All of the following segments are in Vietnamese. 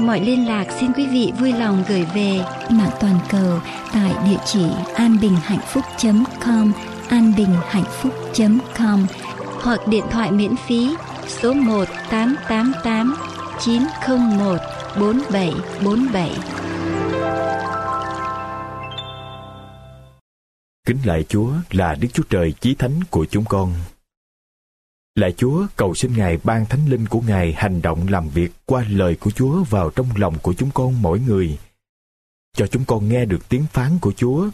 mọi liên lạc xin quý vị vui lòng gửi về mạng toàn cầu tại địa chỉ anbinhhạnhphúc.com anbinhhạnhphúc.com hoặc điện thoại miễn phí số 1 888 901 4747. Kính lại Chúa, là Đức Chúa Trời, chí thánh của chúng con. Lạy Chúa, cầu xin Ngài ban thánh linh của Ngài hành động làm việc qua lời của Chúa vào trong lòng của chúng con mỗi người. Cho chúng con nghe được tiếng phán của Chúa.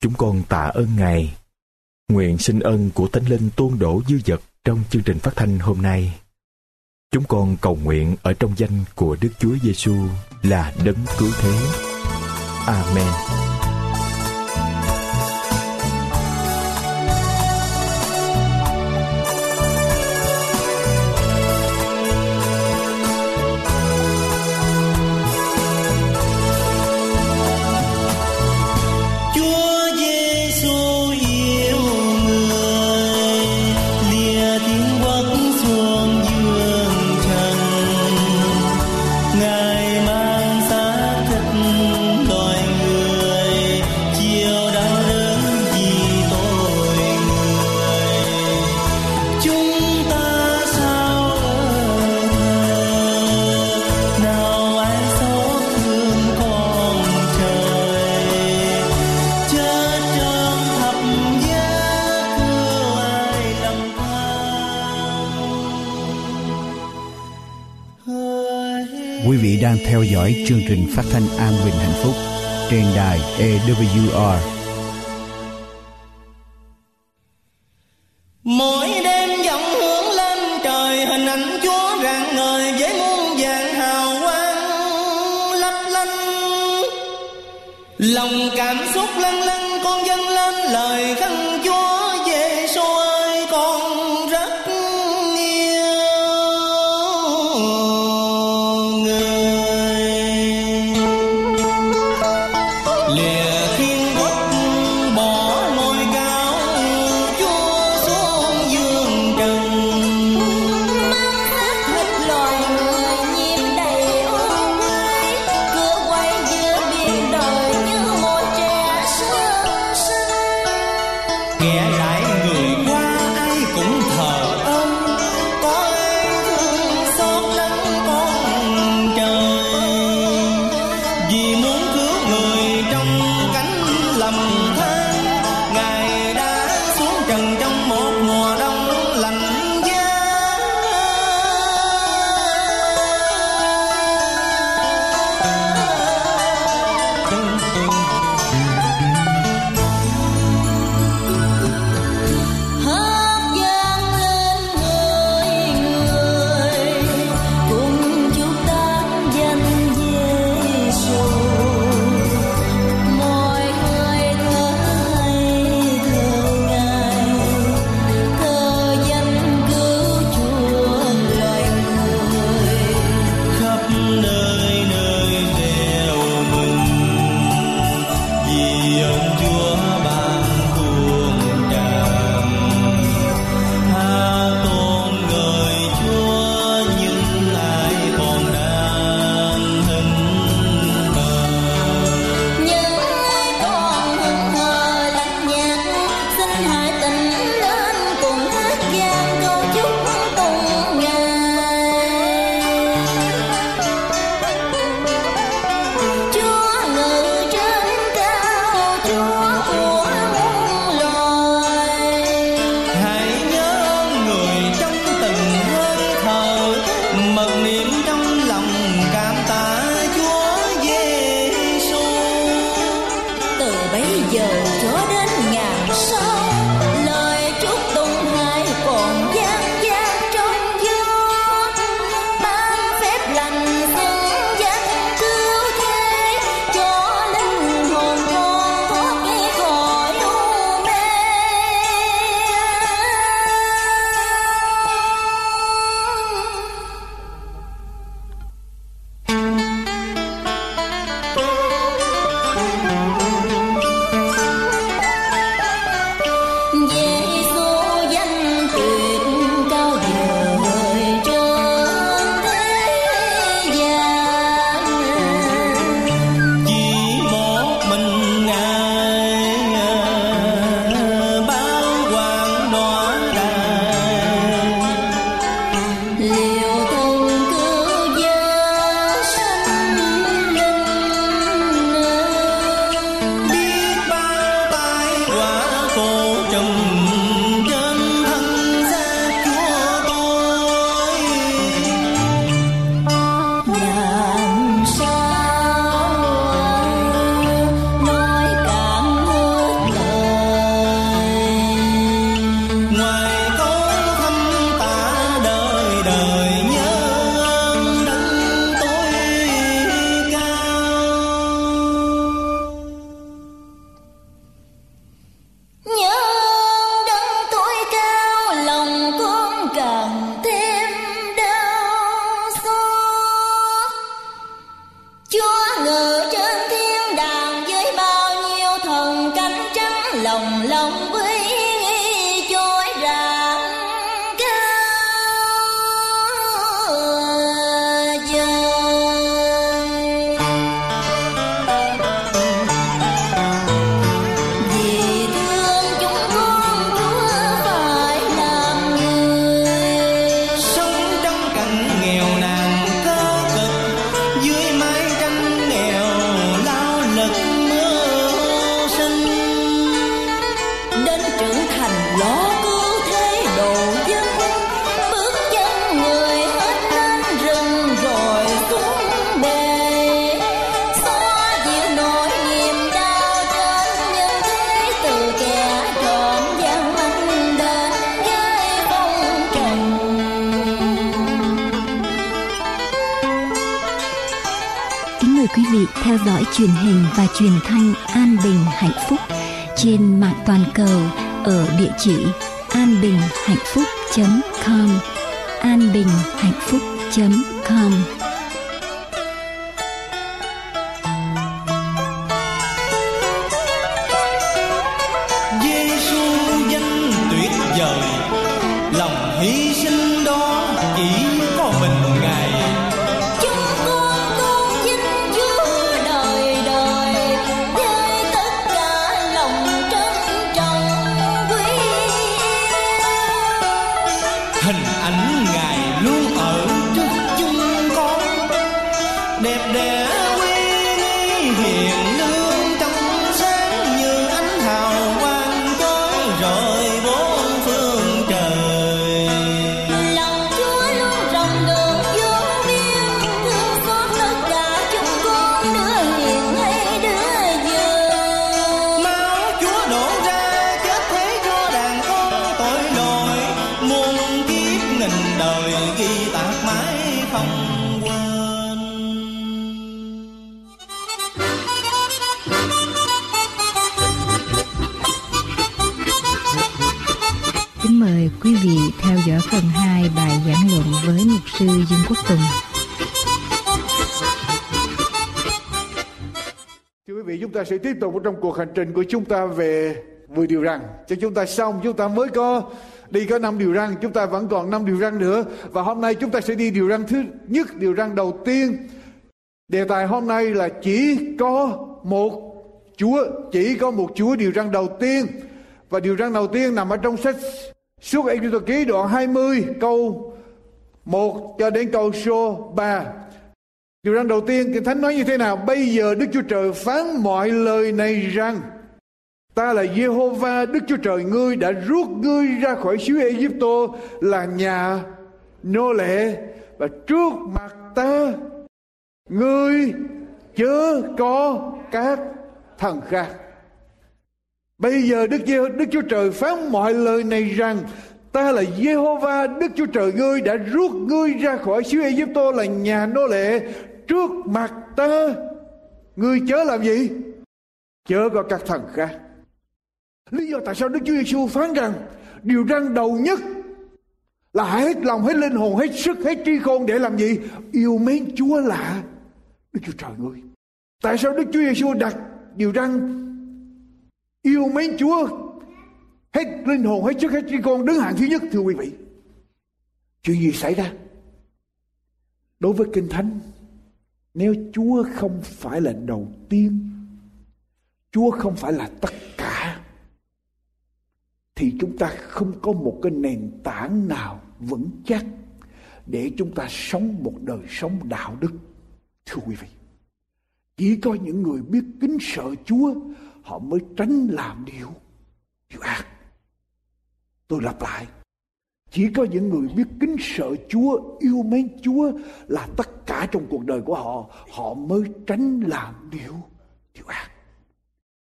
Chúng con tạ ơn Ngài. Nguyện xin ơn của thánh linh tuôn đổ dư dật trong chương trình phát thanh hôm nay. Chúng con cầu nguyện ở trong danh của Đức Chúa Giêsu là đấng cứu thế. Amen. Dõi chương trình phát thanh An Bình Hạnh Phúc trên đài EWR. Theo dõi truyền hình và truyền thanh An Bình Hạnh Phúc trên mạng toàn cầu ở địa chỉ an bình hạnh phúc com, an bình hạnh phúc com. Vị, chúng ta sẽ tiếp tục trong cuộc hành trình của chúng ta về 10 điều răn. Cho chúng ta xong, chúng ta mới có đi có năm điều răn, chúng ta vẫn còn năm điều răn nữa. Và hôm nay chúng ta sẽ đi điều răn thứ nhất, điều răn đầu tiên. Đề tài hôm nay là chỉ có một Chúa, chỉ có một Chúa điều răn đầu tiên. Và điều răn đầu tiên nằm ở trong sách Suốt Ê Ký đoạn 20 câu 1 cho đến câu số 3. Điều răn đầu tiên, Kinh Thánh nói như thế nào? Bây giờ Đức Chúa Trời phán mọi lời này rằng, Ta là Jehovah Đức Chúa Trời ngươi đã rút ngươi ra khỏi xứ Egypto là nhà nô lệ và trước mặt ta ngươi chớ có các thần khác. Bây giờ Đức Giê, Đức Chúa Trời phán mọi lời này rằng, Ta là Jehovah Đức Chúa Trời ngươi đã rút ngươi ra khỏi xứ Egypto là nhà nô lệ trước mặt ta ngươi chớ làm gì? Chớ có các thần khác. Lý do tại sao đức chúa giêsu phán rằng, điều răn đầu nhất là hết lòng, hết linh hồn, hết sức, hết trí khôn để làm gì? Yêu mến chúa lạ. đức chúa trời ngươi. Tại sao đức chúa giêsu đặt điều răn yêu mến chúa, hết linh hồn, hết sức, hết trí khôn đứng hàng thứ nhất, thưa quý vị? Chuyện gì xảy ra? Đối với kinh thánh nếu Chúa không phải là đầu tiên, Chúa không phải là tất cả, thì chúng ta không có một cái nền tảng nào vững chắc để chúng ta sống một đời sống đạo đức. Thưa quý vị, chỉ có những người biết kính sợ Chúa, họ mới tránh làm điều, điều ác. Tôi lặp lại, chỉ có những người biết kính sợ Chúa, yêu mến Chúa là tất cả trong cuộc đời của họ, họ mới tránh làm điều điều ác.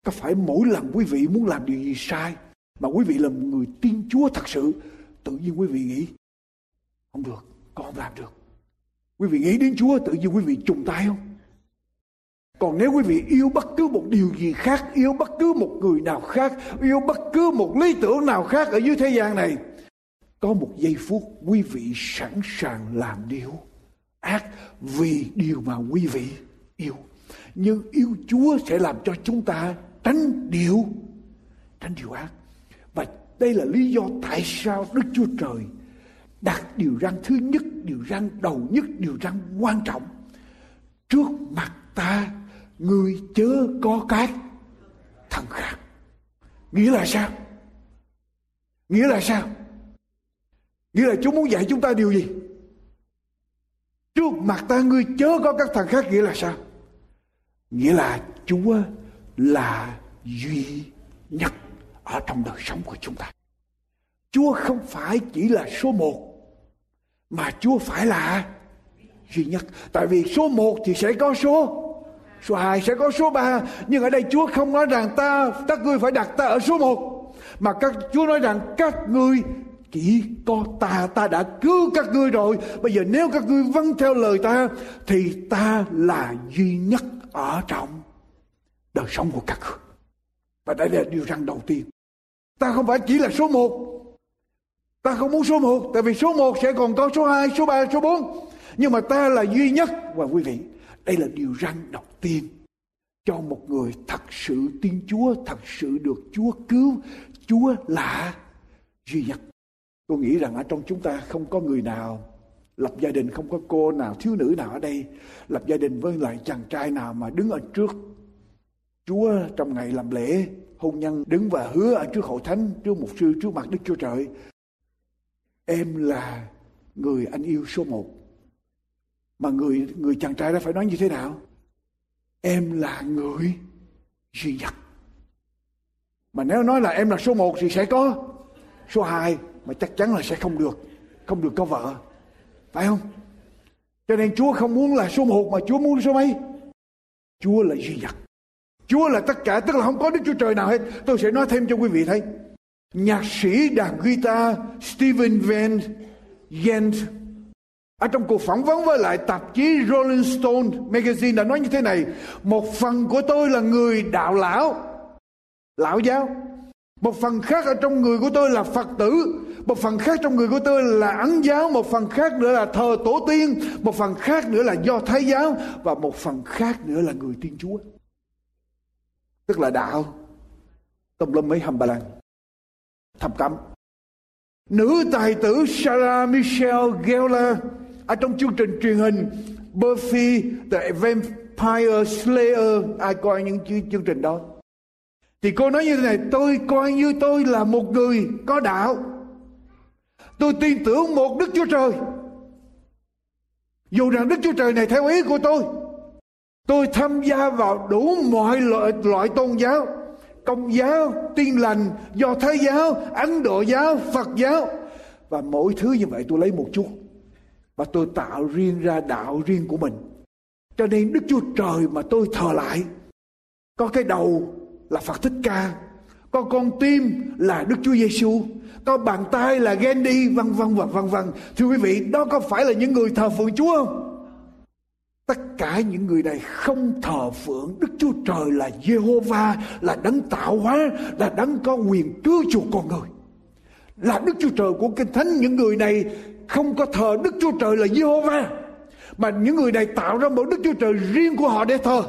Có phải mỗi lần quý vị muốn làm điều gì sai mà quý vị là một người tin Chúa thật sự, tự nhiên quý vị nghĩ không được, con không làm được. Quý vị nghĩ đến Chúa tự nhiên quý vị trùng tay không? Còn nếu quý vị yêu bất cứ một điều gì khác, yêu bất cứ một người nào khác, yêu bất cứ một lý tưởng nào khác ở dưới thế gian này, có một giây phút quý vị sẵn sàng làm điều. Ác vì điều mà quý vị yêu. Nhưng yêu chúa sẽ làm cho chúng ta tránh điều. Tránh điều ác. Và đây là lý do tại sao đức chúa trời đặt điều răn thứ nhất, điều răn đầu nhất, điều răn quan trọng. Trước mặt ta, người chớ có cái thần khác. Nghĩa là sao? Nghĩa là sao? Nghĩa là Chúa muốn dạy chúng ta điều gì? Trước mặt ta ngươi chớ có các thằng khác nghĩa là sao? Nghĩa là Chúa là duy nhất ở trong đời sống của chúng ta. Chúa không phải chỉ là số một, mà Chúa phải là duy nhất. Tại vì số một thì sẽ có số số hai sẽ có số ba nhưng ở đây Chúa không nói rằng ta, các ngươi phải đặt ta ở số một, mà các, Chúa nói rằng các ngươi chỉ có ta ta đã cứu các ngươi rồi bây giờ nếu các ngươi vâng theo lời ta thì ta là duy nhất ở trong đời sống của các ngươi. Và đây là điều răn đầu tiên. Ta không phải chỉ là số một. Ta không muốn số một. Tại vì số một sẽ còn có số hai, số ba, số bốn. Nhưng mà ta là duy nhất. Và quý vị, đây là điều răn đầu tiên. Cho một người thật sự tin Chúa, thật sự được Chúa cứu. Chúa là duy nhất. Tôi nghĩ rằng ở trong chúng ta không có người nào, lập gia đình không có cô nào, thiếu nữ nào ở đây, lập gia đình với lại chàng trai nào mà đứng ở trước Chúa trong ngày làm lễ, hôn nhân, đứng và hứa ở trước hội thánh, trước mục sư, trước mặt Đức Chúa Trời. Em là người anh yêu số một. Mà người người chàng trai đó phải nói như thế nào? Em là người duy nhất. Mà nếu nói là em là số một thì sẽ có số hai mà chắc chắn là sẽ không được không được có vợ. Phải không? Cho nên Chúa không muốn là số một mà Chúa muốn số mấy? Chúa là duy nhất. Chúa là tất cả, tức là không có Đức Chúa Trời nào hết. Tôi sẽ nói thêm cho quý vị thấy. Nhạc sĩ đàn guitar Steven Van Gent ở trong cuộc phỏng vấn với lại tạp chí Rolling Stone magazine đã nói như thế này, một phần của tôi là người đạo lão lão giáo. Một phần khác ở trong người của tôi là phật tử một phần khác trong người của tôi là ấn giáo, một phần khác nữa là thờ tổ tiên, một phần khác nữa là do thái giáo, và một phần khác nữa là người thiên chúa. Tức là đạo. Tông lâm mấy hầm bà lan thập cẩm. Nữ tài tử Sarah Michelle Gellar ở trong chương trình truyền hình Buffy the Vampire Slayer, ai coi những chương trình đó. Thì cô nói như thế này, tôi coi như tôi là một người có đạo tôi tin tưởng một đức chúa trời. Dù rằng đức chúa trời này theo ý của tôi tôi tham gia vào đủ mọi loại, loại tôn giáo. Công giáo tin lành do thái giáo ấn độ giáo phật giáo. Và mỗi thứ như vậy tôi lấy một chút và tôi tạo riêng ra đạo riêng của mình. Cho nên đức chúa trời mà tôi thờ lại có cái đầu là Phật Thích Ca có con tim là Đức Chúa Giêsu có bàn tay là Gandhi, vân vân và vân vân. Thưa quý vị, đó có phải là những người thờ phượng Chúa không? Tất cả những người này không thờ phượng Đức Chúa Trời là Jehovah là đấng tạo hóa, là đấng có quyền cứu chuộc con người. Là Đức Chúa Trời của Kinh Thánh, những người này không có thờ Đức Chúa Trời là Jehovah mà những người này tạo ra một Đức Chúa Trời riêng của họ để thờ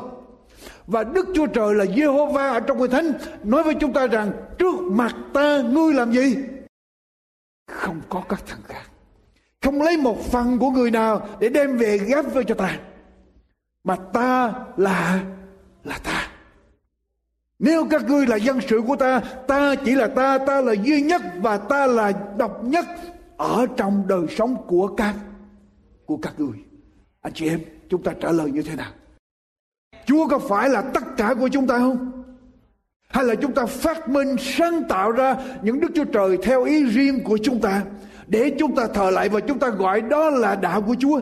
và Đức Chúa Trời là Jehovah ở trong Kinh Thánh nói với chúng ta rằng trước mặt ta ngươi làm gì? Không có các thần khác. Không lấy một phần của người nào để đem về gáp với cho ta. Mà ta là là ta. Nếu các ngươi là dân sự của ta, ta chỉ là ta, ta là duy nhất và ta là độc nhất ở trong đời sống của các của các ngươi. Anh chị em, chúng ta trả lời như thế nào? Chúa có phải là tất cả của chúng ta không? Hay là chúng ta phát minh, sáng tạo ra những Đức Chúa Trời theo ý riêng của chúng ta để chúng ta thờ lại và chúng ta gọi đó là đạo của Chúa?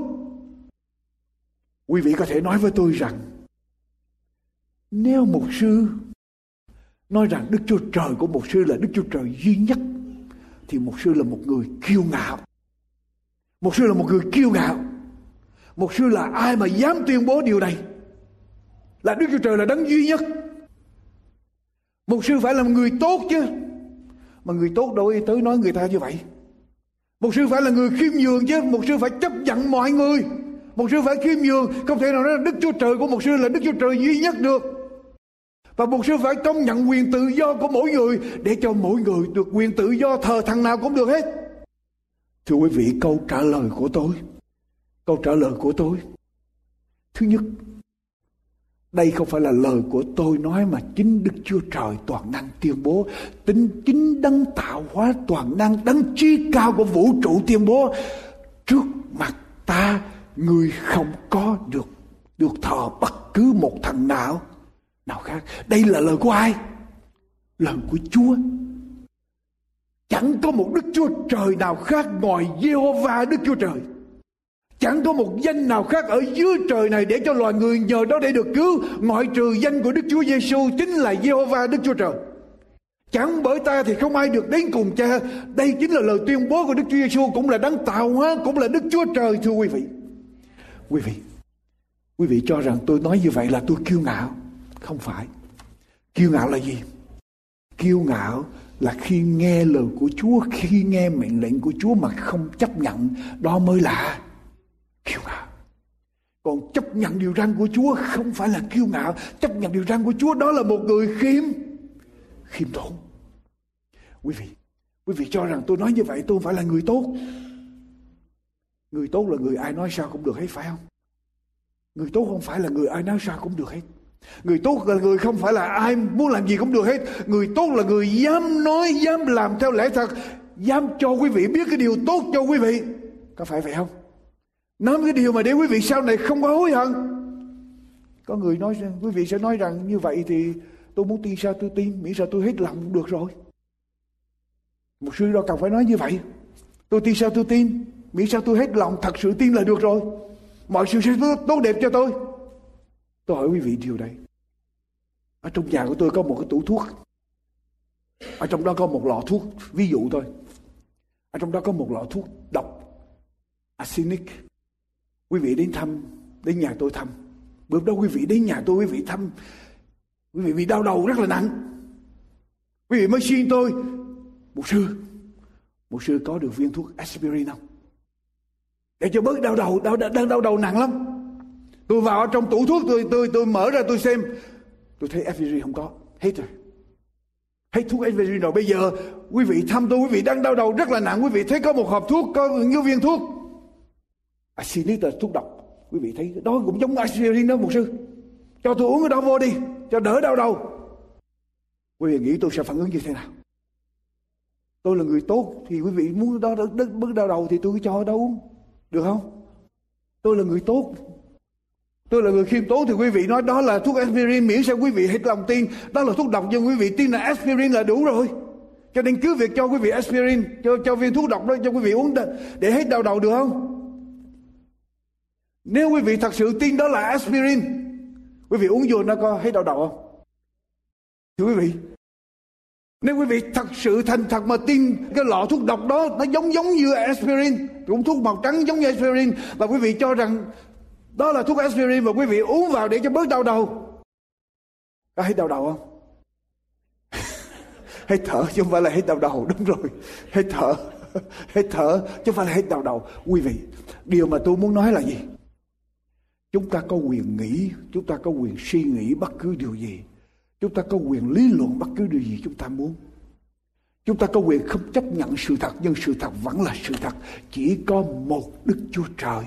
Quý vị có thể nói với tôi rằng, nếu một sư nói rằng Đức Chúa Trời của một sư là Đức Chúa Trời duy nhất, thì một sư là một người kiêu ngạo. Một sư là một người kiêu ngạo. Một sư là ai mà dám tuyên bố điều này? Là Đức Chúa Trời là đấng duy nhất. Một sư phải là một người tốt chứ. Mà người tốt đâu tới nói người ta như vậy. Một sư phải là người khiêm nhường chứ. Một sư phải chấp nhận mọi người. Một sư phải khiêm nhường. Không thể nào nói là Đức Chúa Trời của một sư là Đức Chúa Trời duy nhất được. Và một sư phải công nhận quyền tự do của mỗi người để cho mỗi người được quyền tự do thờ thằng nào cũng được hết. Thưa quý vị, câu trả lời của tôi, câu trả lời của tôi. Thứ nhất, đây không phải là lời của tôi nói mà chính Đức Chúa Trời toàn năng tuyên bố. Tính chính đấng tạo hóa toàn năng, đấng trí cao của vũ trụ tuyên bố. Trước mặt ta, người không có được được thờ bất cứ một thần nào nào khác. Đây là lời của ai? Lời của Chúa. Chẳng có một Đức Chúa Trời nào khác ngoài Jehovah Đức Chúa Trời. Chẳng có một danh nào khác ở dưới trời này để cho loài người nhờ đó để được cứu ngoại trừ danh của Đức Chúa Giêsu chính là Jehovah Đức Chúa Trời. Chẳng bởi ta thì không ai được đến cùng cha. Đây chính là lời tuyên bố của Đức Chúa Giêsu cũng là đấng tạo hóa, cũng là Đức Chúa Trời thưa quý vị. Quý vị, Quý vị cho rằng tôi nói như vậy là tôi kiêu ngạo. Không phải. Kiêu ngạo là gì? Kiêu ngạo là khi nghe lời của Chúa, khi nghe mệnh lệnh của Chúa mà không chấp nhận, đó mới là kiêu ngạo. Còn chấp nhận điều răn của Chúa không phải là kiêu ngạo, chấp nhận điều răn của Chúa đó là một người khiêm, khiêm tốn. Quý vị, quý vị cho rằng tôi nói như vậy tôi không phải là người tốt. Người tốt là người ai nói sao cũng được hết phải không? Người tốt không phải là người ai nói sao cũng được hết. Người tốt là người không phải là ai muốn làm gì cũng được hết. Người tốt là người dám nói, dám làm theo lẽ thật, dám cho quý vị biết cái điều tốt cho quý vị. Có phải vậy không? Nói cái điều mà để quý vị sau này không có hối hận. Có người nói rằng, quý vị sẽ nói rằng như vậy thì tôi muốn tin sao tôi tin, miễn sao tôi hết lòng cũng được rồi. Một sư đâu cần phải nói như vậy. Tôi tin sao tôi tin, miễn sao tôi hết lòng thật sự tin là được rồi. Mọi sự sẽ tốt đẹp cho tôi. Tôi hỏi quý vị điều đây. Ở trong nhà của tôi có một cái tủ thuốc. Ở trong đó có một lọ thuốc, ví dụ thôi. Ở trong đó có một lọ thuốc độc, arsenic. Quý vị đến thăm, đến nhà tôi thăm. Bữa đó quý vị đến nhà tôi, quý vị thăm. Quý vị bị đau đầu rất là nặng. Quý vị mới xin tôi, một sư, một sư có được viên thuốc aspirin không? Để cho bớt đau đầu, đau, đau, đau đầu nặng lắm. Tôi vào trong tủ thuốc tôi tôi tôi mở ra tôi xem. Tôi thấy aspirin không có, hết rồi. Hết thuốc aspirin rồi. Bây giờ quý vị thăm tôi, quý vị đang đau đầu rất là nặng. Quý vị thấy có một hộp thuốc, có nhiêu viên thuốc. Aspirin là thuốc độc. Quý vị thấy đó cũng giống aspirin đó một sư. Cho tôi uống cái đó vô đi, cho đỡ đau đầu. Quý vị nghĩ tôi sẽ phản ứng như thế nào? Tôi là người tốt thì quý vị muốn đó bớt đau đầu thì tôi cứ cho đó uống. Được không? Tôi là người tốt. Tôi là người khiêm tốn thì quý vị nói đó là thuốc aspirin miễn sao quý vị hết lòng tin. Đó là thuốc độc nhưng quý vị tin là aspirin là đủ rồi. Cho nên cứ việc cho quý vị aspirin, cho, cho viên thuốc độc đó cho quý vị uống để hết đau đầu được không? Nếu quý vị thật sự tin đó là aspirin, quý vị uống vô nó có thấy đau đầu không? Thưa quý vị, nếu quý vị thật sự thành thật mà tin cái lọ thuốc độc đó nó giống giống như aspirin, cũng thuốc màu trắng giống như aspirin và quý vị cho rằng đó là thuốc aspirin và quý vị uống vào để cho bớt đau đầu. Có thấy đau đầu không? Hay thở chứ không phải là hết đau đầu đúng rồi hết thở hết thở chứ không phải là hết đau đầu quý vị điều mà tôi muốn nói là gì chúng ta có quyền nghĩ, chúng ta có quyền suy nghĩ bất cứ điều gì. Chúng ta có quyền lý luận bất cứ điều gì chúng ta muốn. Chúng ta có quyền không chấp nhận sự thật, nhưng sự thật vẫn là sự thật. Chỉ có một Đức Chúa Trời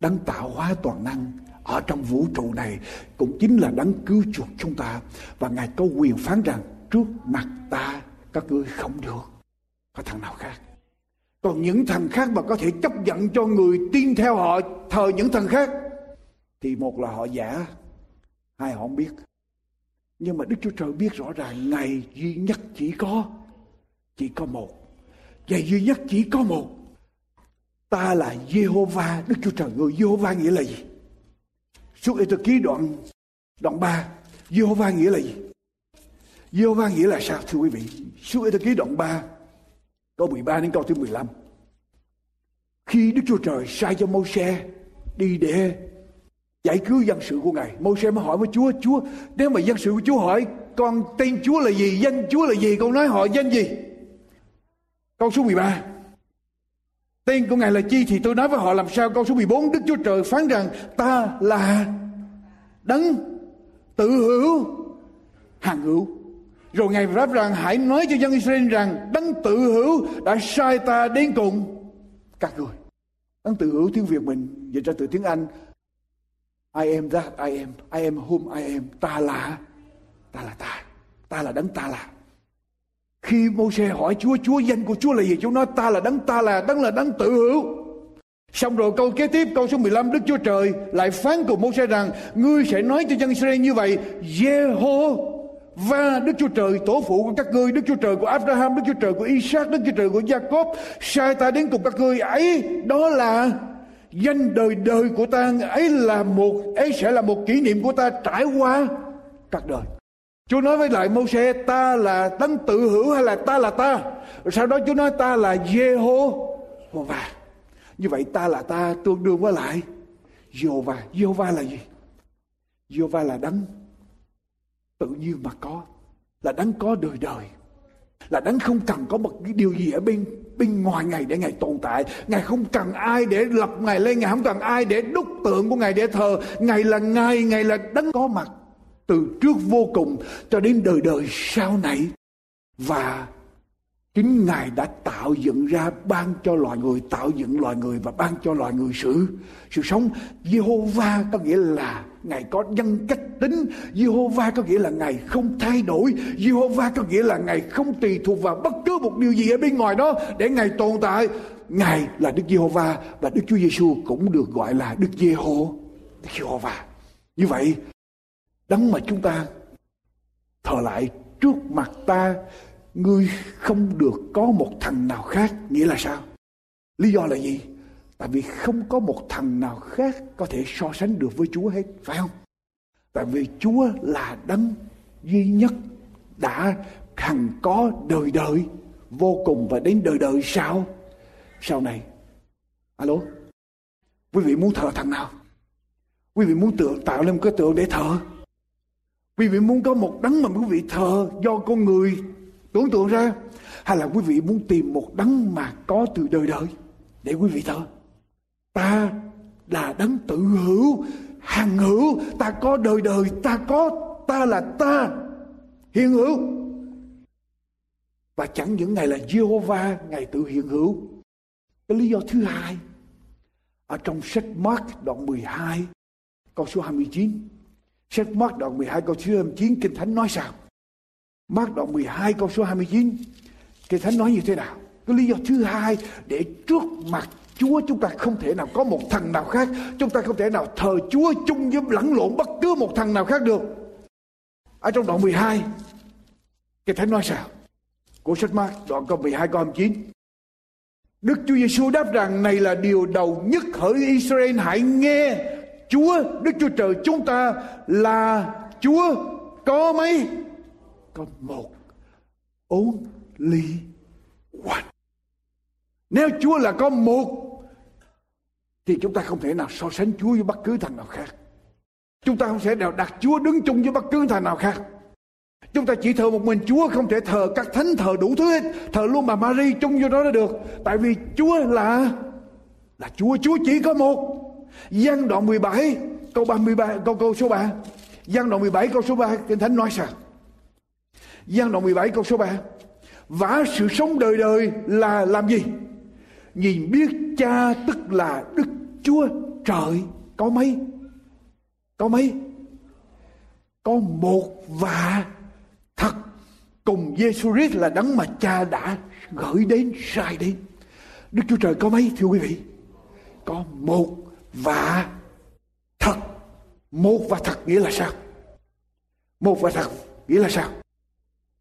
đấng tạo hóa toàn năng ở trong vũ trụ này, cũng chính là đấng cứu chuộc chúng ta. Và ngài có quyền phán rằng, trước mặt ta các ngươi không được. Có thằng nào khác? Còn những thằng khác mà có thể chấp nhận cho người tin theo họ, thờ những thằng khác? Thì một là họ giả hai họ không biết nhưng mà Đức Chúa Trời biết rõ ràng ngày duy nhất chỉ có chỉ có một. Ngày duy nhất chỉ có một. Ta là Jehovah, Đức Chúa Trời người Jehovah nghĩa là gì? Suốt Ê ký đoạn đoạn 3, Jehovah nghĩa là gì? Jehovah nghĩa là sao thưa quý vị? Suốt Ê ký đoạn 3, câu 13 đến câu thứ 15. Khi Đức Chúa Trời sai cho Môi-se đi để giải cứu dân sự của ngài. Môi-se mới hỏi với Chúa Chúa, nếu mà dân sự của Chúa hỏi, con tên Chúa là gì, danh Chúa là gì, con nói họ danh gì? Câu số 13 tên của ngài là chi thì tôi nói với họ làm sao? Câu số 14 Đức Chúa Trời phán rằng, ta là đấng tự hữu, hàng hữu. Rồi ngài đáp rằng, hãy nói cho dân Israel rằng, đấng tự hữu đã sai ta đến cùng các người đấng tự hữu tiếng Việt mình, dịch ra từ tiếng Anh I am that I am. I am whom I am. Ta là, ta là ta. Ta là đấng ta là. Khi Môi-se hỏi Chúa, Chúa danh của Chúa là gì? Chúa nói ta là đấng ta là, đấng là đấng tự hữu. Xong rồi câu kế tiếp, câu số 15, Đức Chúa Trời lại phán cùng Môi-se rằng, ngươi sẽ nói cho dân Israel như vậy, Jehovah và Đức Chúa Trời tổ phụ của các ngươi, Đức Chúa Trời của Abraham, Đức Chúa Trời của Isaac, Đức Chúa Trời của Jacob, sai ta đến cùng các ngươi ấy, đó là danh đời đời của ta ấy là một, ấy sẽ là một kỷ niệm của ta trải qua các đời. Chúa nói với lại Mô-se ta là đấng tự hữu hay là ta là ta? Sau đó Chúa nói, ta là Jehovah như vậy ta là ta tương đương với lại Jehovah Jehovah là gì? Jehovah là đấng tự nhiên mà có, là đấng có đời đời là đấng không cần có một cái điều gì ở bên bên ngoài ngài để ngài tồn tại. Ngài không cần ai để lập ngài lên, ngài không cần ai để đúc tượng của ngài để thờ. Ngài là ngài ngài là đấng có mặt từ trước vô cùng cho đến đời đời sau này. Và chính ngài đã tạo dựng ra ban cho loài người tạo dựng loài người và ban cho loài người sự sự sống. Jehovah có nghĩa là ngài có nhân cách tính. Jehovah có nghĩa là ngài không thay đổi. Jehovah có nghĩa là ngài không tùy thuộc vào bất cứ một điều gì ở bên ngoài đó để ngài tồn tại. Ngài là Đức Jehovah và Đức Chúa Giêsu cũng được gọi là Đức Jeho, Đức Jehovah như vậy đấng mà chúng ta thờ lại trước mặt ta ngươi không được có một thằng nào khác, nghĩa là sao? Lý do là gì? Tại vì không có một thằng nào khác có thể so sánh được với chúa hết, phải không? Tại vì chúa là đấng duy nhất đã hằng có đời đời, vô cùng và đến đời đời sau sau này. Alo? Quý vị muốn thờ thằng nào? Quý vị muốn tượng tạo lên một cái tượng để thờ? Quý vị muốn có một đấng mà quý vị thờ do con người tưởng tượng ra, hay là quý vị muốn tìm một đấng mà có từ đời đời để quý vị thờ? Ta là đấng tự hữu, hàng hữu, ta có đời đời, ta có, ta là ta, hiện hữu. Và chẳng những ngày là Jehovah ngày tự hiện hữu. Cái lý do thứ hai, ở trong sách Mark đoạn 12 câu số 29 sách Mark đoạn 12 câu số 29 Kinh Thánh nói sao? Mark đoạn 12 câu số 29 Kinh Thánh nói như thế nào? Cái lý do thứ hai để trước mặt Chúa chúng ta không thể nào có một thằng nào khác. Chúng ta không thể nào thờ Chúa chung với lẫn lộn bất cứ một thằng nào khác được. Ở trong đoạn 12 Kinh Thánh nói sao? Của sách Mark, đoạn câu 12 câu 29 Đức Chúa Giêsu đáp rằng, này là điều đầu nhất hỡi Israel, hãy nghe. Chúa, Đức Chúa Trời chúng ta là Chúa có mấy? Có một only one. Nếu Chúa là có một, thì chúng ta không thể nào so sánh Chúa với bất cứ thằng nào khác. Chúng ta không thể nào đặt Chúa đứng chung với bất cứ thằng nào khác. Chúng ta chỉ thờ một mình Chúa, không thể thờ các thánh, thờ đủ thứ hết. Thờ luôn bà Mary chung vô đó là được. Tại vì Chúa là là Chúa. Chúa chỉ có một. Giăng đoạn 17 câu 33 câu câu số 3. Giăng đoạn 17 câu số 3 Kinh Thánh nói sao? Giang đoạn 17 câu số 3 Và sự sống đời đời là làm gì? Nhìn biết cha tức là Đức Chúa Trời Có mấy? Có mấy? Có một và thật Cùng giêsu Christ là đấng mà cha đã gửi đến, sai đến Đức Chúa Trời có mấy, thưa quý vị? Có một và thật Một và thật nghĩa là sao? Một và thật nghĩa là sao?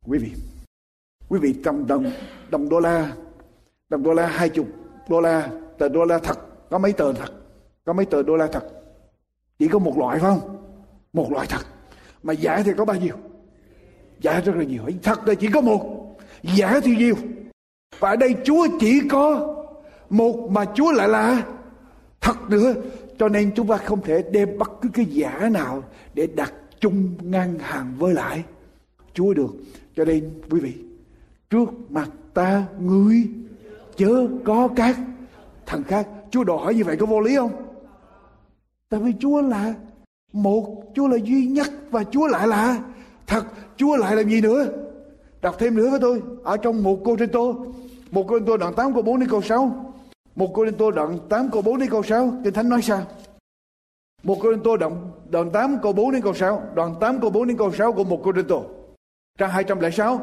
Quý vị quý vị trong đồng đồng đô la, đồng đô la hai chục đô la, tờ đô la thật, có mấy tờ thật, có mấy tờ đô la thật. Chỉ có một loại phải không? Một loại thật. Mà giả thì có bao nhiêu? Giả rất là nhiều. Thật là chỉ có một. Giả thì nhiều. Và ở đây chúa chỉ có một mà chúa lại là thật nữa. Cho nên chúng ta không thể đem bất cứ cái giả nào để đặt chung ngang hàng với lại chúa được cho nên quý vị trước mặt ta ngươi chớ có các thằng khác. Chúa đòi hỏi như vậy có vô lý không? Tại vì chúa là một chúa là duy nhất và chúa lại là thật. Chúa lại làm gì nữa? Đọc thêm nữa với tôi. Ở trong một cô trên tô một cô trên tô đoạn 8 câu 4 đến câu 6 một cô trên tô đoạn 8 câu 4 đến câu 6 Kinh Thánh nói sao? Một cô trên tô đoạn, đoạn 8 câu 4 đến câu 6 đoạn 8 câu 4 đến câu 6 của một cô trên tô. Trang 206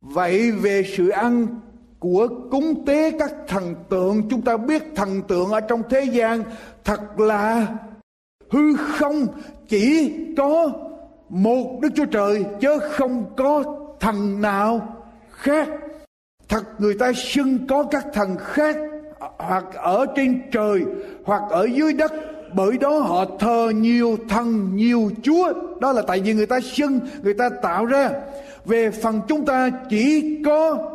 Vậy về sự ăn của cúng tế các thần tượng, Chúng ta biết thần tượng ở trong thế gian Thật là hư không, Chỉ có một Đức Chúa Trời Chứ không có thần nào khác. Thật người ta xưng có các thần khác, Hoặc ở trên trời, Hoặc ở dưới đất bởi đó họ thờ nhiều thần, nhiều chúa. Đó là tại vì người ta xưng người ta tạo ra. Về phần chúng ta chỉ có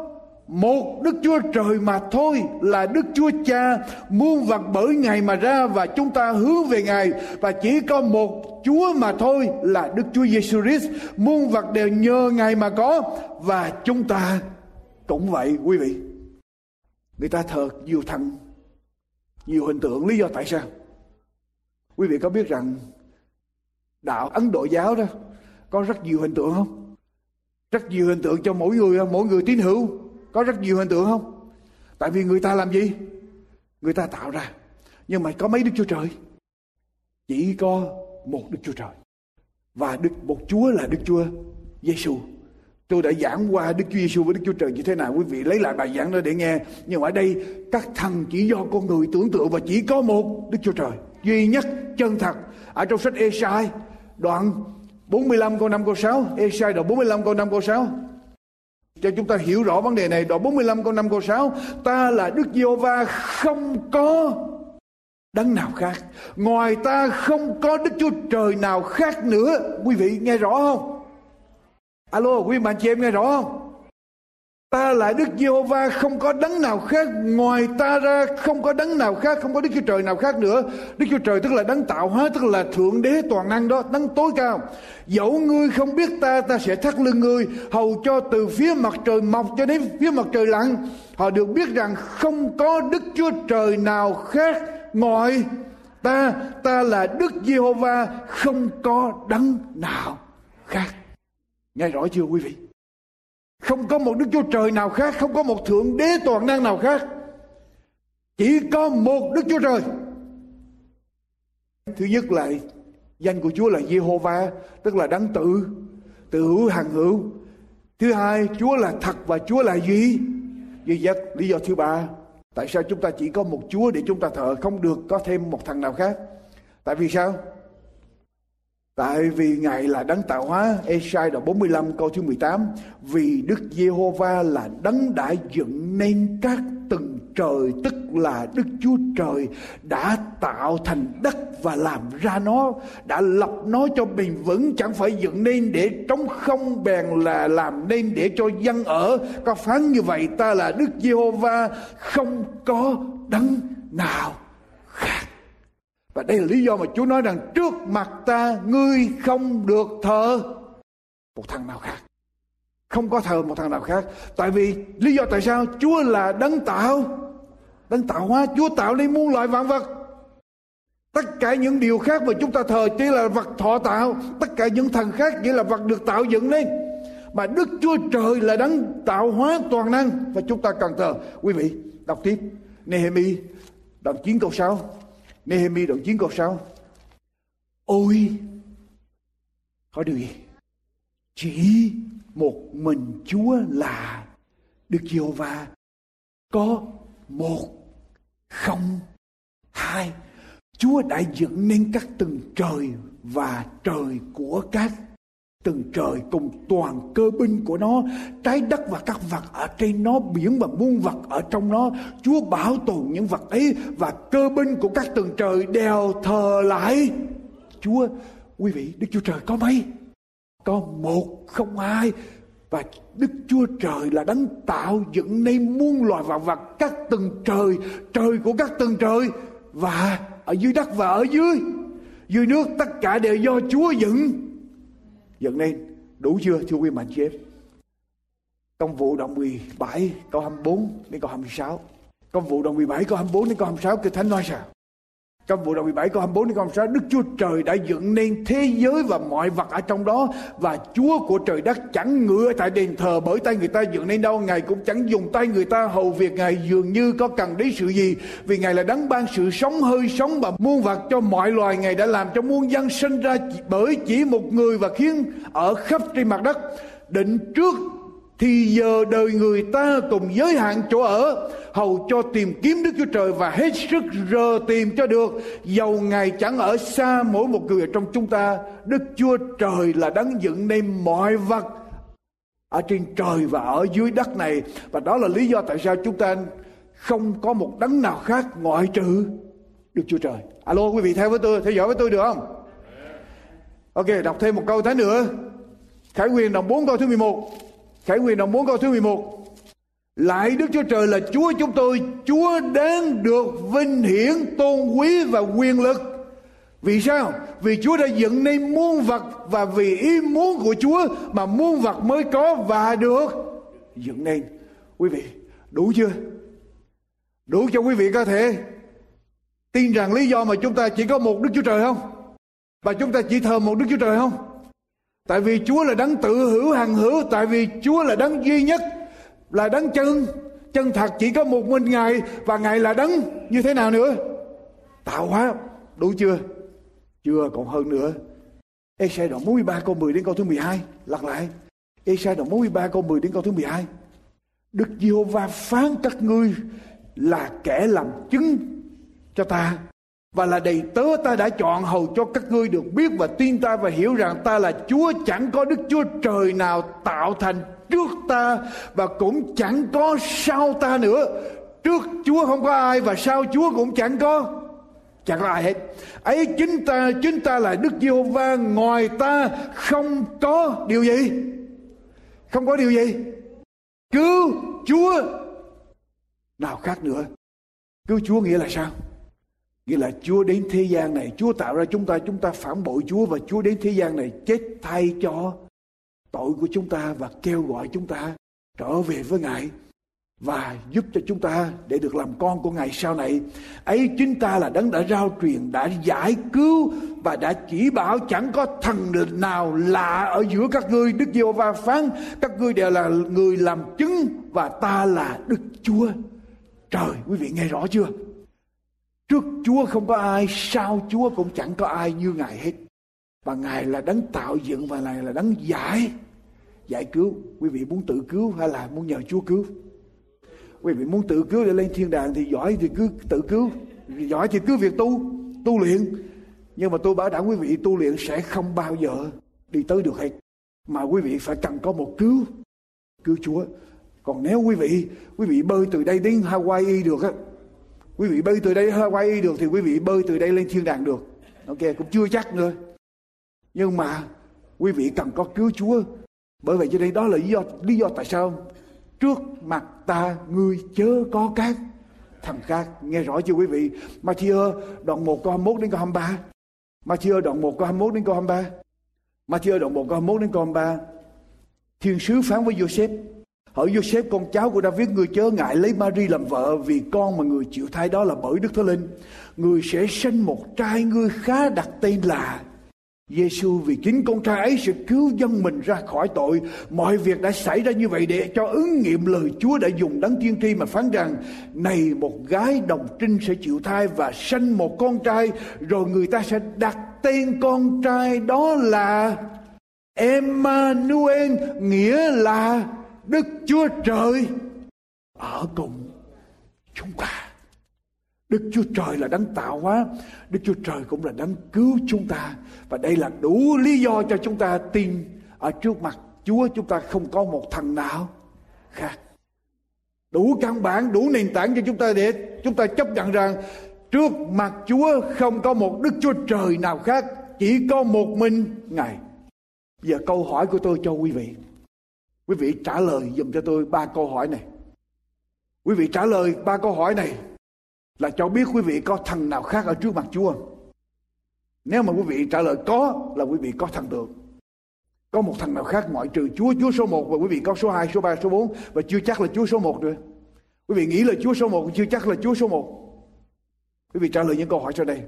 một Đức Chúa Trời mà thôi, là Đức Chúa Cha muôn vật bởi Ngài mà ra và chúng ta hướng về Ngài. Và chỉ có một Chúa mà thôi, là Đức Chúa Giêsu Christ muôn vật đều nhờ Ngài mà có. Và chúng ta cũng vậy, quý vị. Người ta thờ nhiều thần, nhiều hình tượng. Lý do tại sao? Quý vị có biết rằng đạo Ấn Độ giáo đó có rất nhiều hình tượng không? Rất nhiều hình tượng cho mỗi người mỗi người tín hữu. Có rất nhiều hình tượng không? Tại vì người ta làm gì? Người ta tạo ra. Nhưng mà có mấy đức chúa trời? Chỉ có một đức chúa trời. Và đức, một chúa là đức chúa giêsu tôi đã giảng qua đức chúa giêsu với đức chúa trời như thế nào, quý vị lấy lại bài giảng đó để nghe. Nhưng mà ở đây, các thần chỉ do con người tưởng tượng và chỉ có một đức chúa trời duy nhất chân thật ở trong sách Esai. Đoạn 45 câu 5 câu 6 Esai đoạn 45 câu 5 câu 6 cho chúng ta hiểu rõ vấn đề này, đoạn 45 câu 5 câu 6 ta là Đức Giê-hô-va không có đấng nào khác. Ngoài ta không có Đức Chúa Trời nào khác nữa. Quý vị nghe rõ không? Alo, quý bạn chị em nghe rõ không? Ta là Đức Giê-hô-va không có đấng nào khác ngoài ta ra không có đấng nào khác không có Đức Chúa Trời nào khác nữa. Đức Chúa Trời tức là đấng tạo hóa tức là thượng đế toàn năng đó, đấng tối cao. Dẫu ngươi không biết ta ta sẽ thắt lưng ngươi hầu cho từ phía mặt trời mọc cho đến phía mặt trời lặn. Họ được biết rằng không có Đức Chúa Trời nào khác ngoài ta ta là Đức Giê-hô-va không có đấng nào khác. Nghe rõ chưa quý vị? Không có một Đức Chúa Trời nào khác, không có một Thượng Đế toàn năng nào khác. Chỉ có một Đức Chúa Trời. Thứ nhất là danh của Chúa là Jehovah, tức là đáng tự, tự hữu hằng hữu. Thứ hai, Chúa là thật và Chúa là duy, duy nhất. Lý do thứ ba, tại sao chúng ta chỉ có một Chúa để chúng ta thờ, không được có thêm một thằng nào khác? Tại vì sao? Tại vì Ngài là đấng tạo hóa, Esai đoạn 45 câu thứ 18, vì Đức Giê-hô-va là đấng đã dựng nên các tầng trời, tức là Đức Chúa Trời đã tạo thành đất và làm ra nó, đã lập nó cho bền vững, chẳng phải dựng nên để trống không bèn là làm nên để cho dân ở. Có phán như vậy ta là Đức Giê-hô-va không có đấng nào khác. Và đây là lý do mà Chúa nói rằng trước mặt ta ngươi không được thờ một thằng nào khác. Không có thờ một thằng nào khác. Tại vì lý do tại sao Chúa là đấng tạo. Đấng tạo hóa. Chúa tạo nên muôn loại vạn vật. Tất cả những điều khác mà chúng ta thờ chỉ là vật thọ tạo. Tất cả những thần khác chỉ là vật được tạo dựng lên. Mà Đức Chúa Trời là đấng tạo hóa toàn năng. Và chúng ta cần thờ. Quý vị, đọc tiếp. Nehemi, đoạn 9 câu 6. Nehemi đoạn 9 câu 6. Ôi! Có điều gì? Chỉ một mình Chúa là Đức Diêu và có một, không, hai Chúa đã dựng nên các tầng trời và trời của các từng trời cùng toàn cơ binh của nó, trái đất và các vật ở trên nó, biển và muôn vật ở trong nó. Chúa bảo tồn những vật ấy và cơ binh của các tầng trời đều thờ lại. Chúa, quý vị, đức chúa trời có mấy? Có một không hai và đức chúa trời là đấng tạo dựng nên muôn loài vạn vật các tầng trời trời của các tầng trời. Và ở dưới đất và ở dưới dưới nước tất cả đều do chúa dựng dựng nên đủ chưa, thưa quý mạnh chị em? Công vụ đoạn 17 câu 24 đến câu 26 công vụ đoạn 17 câu 24 đến câu 26 kinh thánh nói sao? Trong vụ đoạn 17 câu 24 đến câu 26 Đức Chúa Trời đã dựng nên thế giới và mọi vật ở trong đó, Và Chúa của trời đất chẳng ngựa tại đền thờ bởi tay người ta dựng nên đâu, Ngài cũng chẳng dùng tay người ta hầu việc, Ngài dường như có cần đến sự gì, Vì Ngài là đấng ban sự sống hơi sống và muôn vật cho mọi loài, Ngài đã làm cho muôn dân sinh ra bởi chỉ một người và khiến ở khắp trên mặt đất. Định trước thì giờ đời người ta cùng giới hạn chỗ ở hầu cho tìm kiếm Đức Chúa Trời và hết sức rờ tìm cho được. Dầu Ngài chẳng ở xa mỗi một người ở trong chúng ta. Đức Chúa Trời là đấng dựng nên mọi vật ở trên trời và ở dưới đất này. Và đó là lý do tại sao chúng ta không có một đấng nào khác ngoại trừ Đức Chúa Trời. Alo quý vị theo với tôi theo dõi với tôi được không? Ok đọc thêm một câu thế nữa. Khải quyền đồng 4 câu thứ 11 Khải quyền đồng 4 câu thứ 11. lại Đức Chúa Trời là Chúa chúng tôi, Chúa đáng được vinh hiển, tôn quý và quyền lực. Vì sao? Vì Chúa đã dựng nên muôn vật và vì ý muốn của Chúa mà muôn vật mới có và được dựng nên. Quý vị, đủ chưa? Đủ cho quý vị có thể tin rằng lý do mà chúng ta chỉ có một Đức Chúa Trời không? Và chúng ta chỉ thờ một Đức Chúa Trời không? Tại vì Chúa là đấng tự hữu hằng hữu, tại vì Chúa là đấng duy nhất, là đấng chân, chân thật chỉ có một mình Ngài và Ngài là đấng như thế nào nữa? Tạo hóa, đủ chưa? Chưa còn hơn nữa. Esai đoạn 43 câu 10 đến câu thứ 12 lặp lại. Esai đoạn 43 câu 10 đến câu thứ 12. Đức Giê-hô-va phán các ngươi là kẻ làm chứng cho ta và là đầy tớ ta đã chọn hầu cho các ngươi được biết và tin ta và hiểu rằng ta là Chúa, chẳng có Đức Chúa Trời nào tạo thành trước ta và cũng chẳng có sau ta nữa. Trước Chúa không có ai và sau Chúa cũng chẳng có chẳng có ai hết. Ấy chính ta chính ta là Đức Giê-hô-va, ngoài ta không có điều gì. Không có điều gì. Cứu Chúa nào khác nữa. Cứu Chúa nghĩa là sao? Nghĩa là Chúa đến thế gian này, Chúa tạo ra chúng ta, chúng ta phản bội Chúa và Chúa đến thế gian này chết thay cho tội của chúng ta và kêu gọi chúng ta trở về với Ngài và giúp cho chúng ta để được làm con của Ngài sau này. Ấy chính ta là đấng đã rao truyền, đã giải cứu và đã chỉ bảo chẳng có thần nào lạ ở giữa các ngươi. Đức Giê-hô-va phán các ngươi đều là người làm chứng và ta là Đức Chúa. Trời, quý vị nghe rõ chưa? Trước Chúa không có ai, sau Chúa cũng chẳng có ai như Ngài hết. Và Ngài là đấng tạo dựng và Ngài là đấng giải, giải cứu. Quý vị muốn tự cứu hay là muốn nhờ Chúa cứu? Quý vị muốn tự cứu để lên thiên đàng thì giỏi thì cứ tự cứu. Giỏi thì cứ việc tu, tu luyện. Nhưng mà tôi bảo đảm quý vị tu luyện sẽ không bao giờ đi tới được hết. Mà quý vị phải cần có một cứu, cứu Chúa. Còn nếu quý vị, quý vị bơi từ đây đến Hawaii được á, quý vị bơi từ đây Hawaii được thì quý vị bơi từ đây lên thiên đàng được. Ok, cũng chưa chắc nữa. Nhưng mà quý vị cần có cứu Chúa. Bởi vậy cho nên đó là lý do lý do tại sao trước mặt ta ngươi chớ có các thằng khác. Nghe rõ chưa quý vị? Matthew đoạn 1 câu 21 đến câu 23 Matthew đoạn 1 câu 21 đến câu 23 Matthew đoạn 1 câu 21 đến câu 23 Thiên sứ phán với Joseph Hỡi Joseph con cháu của David, người chớ ngại lấy Mary làm vợ vì con mà người chịu thai đó là bởi Đức Thánh Linh. Người sẽ sinh một trai ngươi khá đặt tên là Giêsu vì chính con trai ấy sẽ cứu dân mình ra khỏi tội. Mọi việc đã xảy ra như vậy để cho ứng nghiệm lời Chúa đã dùng đấng tiên tri mà phán rằng, này, một gái đồng trinh sẽ chịu thai và sinh một con trai, rồi người ta sẽ đặt tên con trai đó là Emmanuel, nghĩa là Đức Chúa Trời ở cùng chúng ta. Đức Chúa Trời là đấng tạo hóa, Đức Chúa Trời cũng là đấng cứu chúng ta và đây là đủ lý do cho chúng ta tin ở trước mặt Chúa chúng ta không có một thằng nào khác. Đủ căn bản, đủ nền tảng cho chúng ta để chúng ta chấp nhận rằng trước mặt Chúa không có một Đức Chúa Trời nào khác, chỉ có một mình Ngài. Giờ câu hỏi của tôi cho quý vị. Quý vị trả lời dùm cho tôi ba câu hỏi này. Quý vị trả lời ba câu hỏi này là cho biết quý vị có thần nào khác ở trước mặt Chúa. Nếu mà quý vị trả lời có là quý vị có thần tượng. Có một thần nào khác ngoại trừ Chúa, Chúa số 1 và quý vị có số 2, số 3, số 4 và chưa chắc là Chúa số 1 nữa. Quý vị nghĩ là Chúa số 1 chưa chắc là Chúa số 1. Quý vị trả lời những câu hỏi sau đây.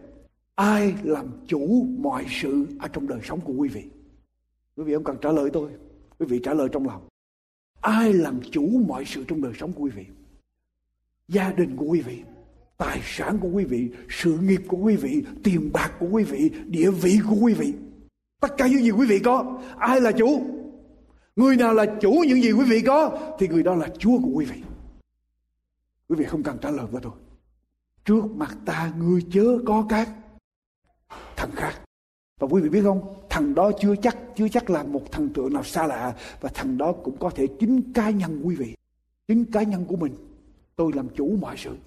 Ai làm chủ mọi sự ở trong đời sống của quý vị? Quý vị không cần trả lời tôi. Quý vị trả lời trong lòng. Ai làm chủ mọi sự trong đời sống của quý vị? Gia đình của quý vị, tài sản của quý vị, sự nghiệp của quý vị, tiền bạc của quý vị, địa vị của quý vị. Tất cả những gì quý vị có, ai là chủ? Người nào là chủ những gì quý vị có thì người đó là Chúa của quý vị. Quý vị không cần trả lời với tôi. Trước mặt ta ngươi chớ có các thằng khác. Và quý vị biết không, thằng đó chưa chắc chưa chắc là một thần tượng nào xa lạ và thằng đó cũng có thể chính cá nhân quý vị, chính cá nhân của mình. Tôi làm chủ mọi sự,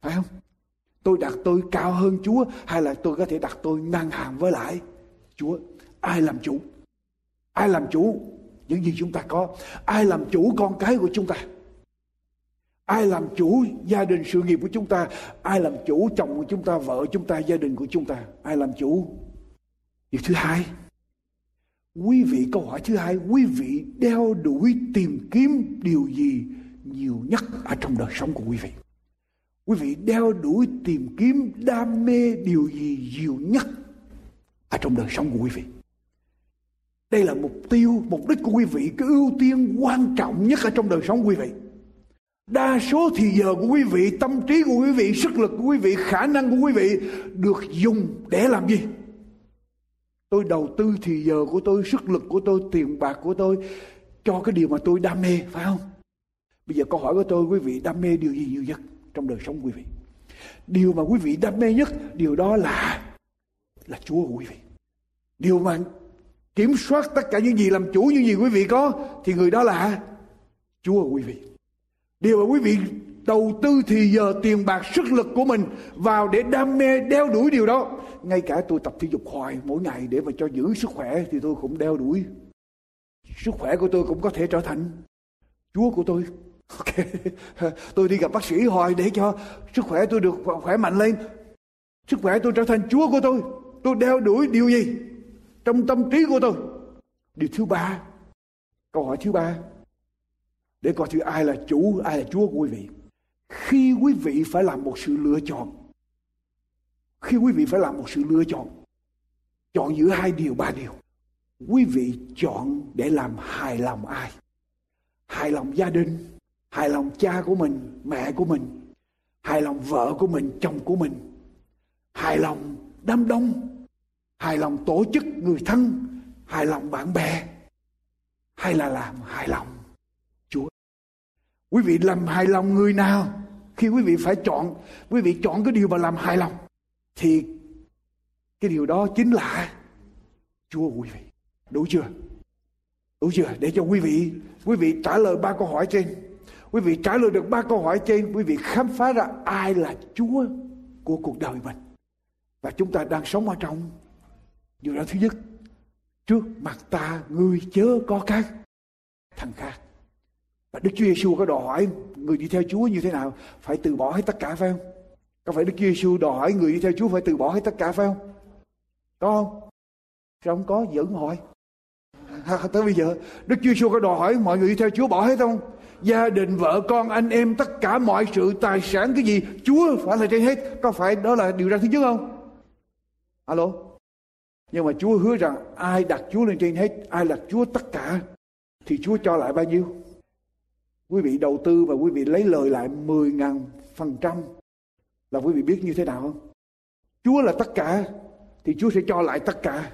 phải không? Tôi đặt tôi cao hơn Chúa hay là tôi có thể đặt tôi ngang hàng với lại Chúa? Ai làm chủ? Ai làm chủ những gì chúng ta có? Ai làm chủ con cái của chúng ta? ai làm chủ gia đình sự nghiệp của chúng ta ai làm chủ chồng của chúng ta vợ chúng ta gia đình của chúng ta ai làm chủ việc thứ hai, quý vị, câu hỏi thứ hai, quý vị đeo đuổi tìm kiếm điều gì nhiều nhất ở trong đời sống của quý vị? Quý vị đeo đuổi tìm kiếm, đam mê điều gì nhiều nhất ở trong đời sống của quý vị? Đây là mục tiêu, mục đích của quý vị, cái ưu tiên quan trọng nhất ở trong đời sống của quý vị. Đa số thì giờ của quý vị, tâm trí của quý vị, sức lực của quý vị, khả năng của quý vị được dùng để làm gì? Tôi đầu tư thì giờ của tôi, sức lực của tôi, tiền bạc của tôi cho cái điều mà tôi đam mê, phải không? Bây giờ câu hỏi của tôi, quý vị đam mê điều gì nhiều nhất trong đời sống quý vị? Điều mà quý vị đam mê nhất, điều đó là là chúa của quý vị. Điều mà kiểm soát tất cả những gì làm chủ những gì quý vị có, thì người đó là chúa của quý vị. Điều mà quý vị đầu tư thì giờ tiền bạc sức lực của mình vào để đam mê, đeo đuổi điều đó. Ngay cả tôi tập thể dục hoài mỗi ngày để mà cho giữ sức khỏe thì tôi cũng đeo đuổi. Sức khỏe của tôi cũng có thể trở thành chúa của tôi. Ok. Tôi đi gặp bác sĩ hoài để cho sức khỏe tôi được khỏe mạnh lên. Sức khỏe tôi trở thành chúa của tôi. Tôi đeo đuổi điều gì? Trong tâm trí của tôi. Điều thứ ba. Câu hỏi thứ ba. Để coi thử ai là chủ, ai là chúa của quý vị khi quý vị phải làm một sự lựa chọn, khi quý vị phải làm một sự lựa chọn chọn giữa hai điều, ba điều, quý vị chọn để làm hài lòng ai? Hài lòng gia đình, hài lòng cha của mình, mẹ của mình, hài lòng vợ của mình, chồng của mình, hài lòng đám đông, hài lòng tổ chức người thân, hài lòng bạn bè, hay là làm hài lòng? Quý vị làm hài lòng người nào khi quý vị phải chọn, quý vị chọn cái điều mà làm hài lòng, thì cái điều đó chính là chúa quý vị. Đủ chưa? Đủ chưa? Để cho quý vị quý vị trả lời ba câu hỏi trên. Quý vị trả lời được ba câu hỏi trên, quý vị khám phá ra ai là chúa của cuộc đời mình. Và chúng ta đang sống ở trong điều đó. Thứ nhất, trước mặt ta người chớ có các thằng khác. Đức Chúa Giêsu có đòi hỏi người đi theo Chúa như thế nào? Phải từ bỏ hết tất cả phải không? Có phải Đức Chúa Giêsu đòi hỏi người đi theo Chúa phải từ bỏ hết tất cả phải không? Có không? Không có, dẫn hỏi. Tới bây giờ, Đức Chúa Giêsu có đòi hỏi mọi người đi theo Chúa bỏ hết không? Gia đình, vợ con, anh em, tất cả mọi sự, tài sản cái gì, Chúa phải là trên hết. Có phải đó là điều ra thứ nhất không? Alo? Nhưng mà Chúa hứa rằng ai đặt Chúa lên trên hết, ai đặt Chúa tất cả, thì Chúa cho lại bao nhiêu? Quý vị đầu tư và quý vị lấy lời lại 10.000 phần trăm là quý vị biết như thế nào không? Chúa là tất cả thì Chúa sẽ cho lại tất cả.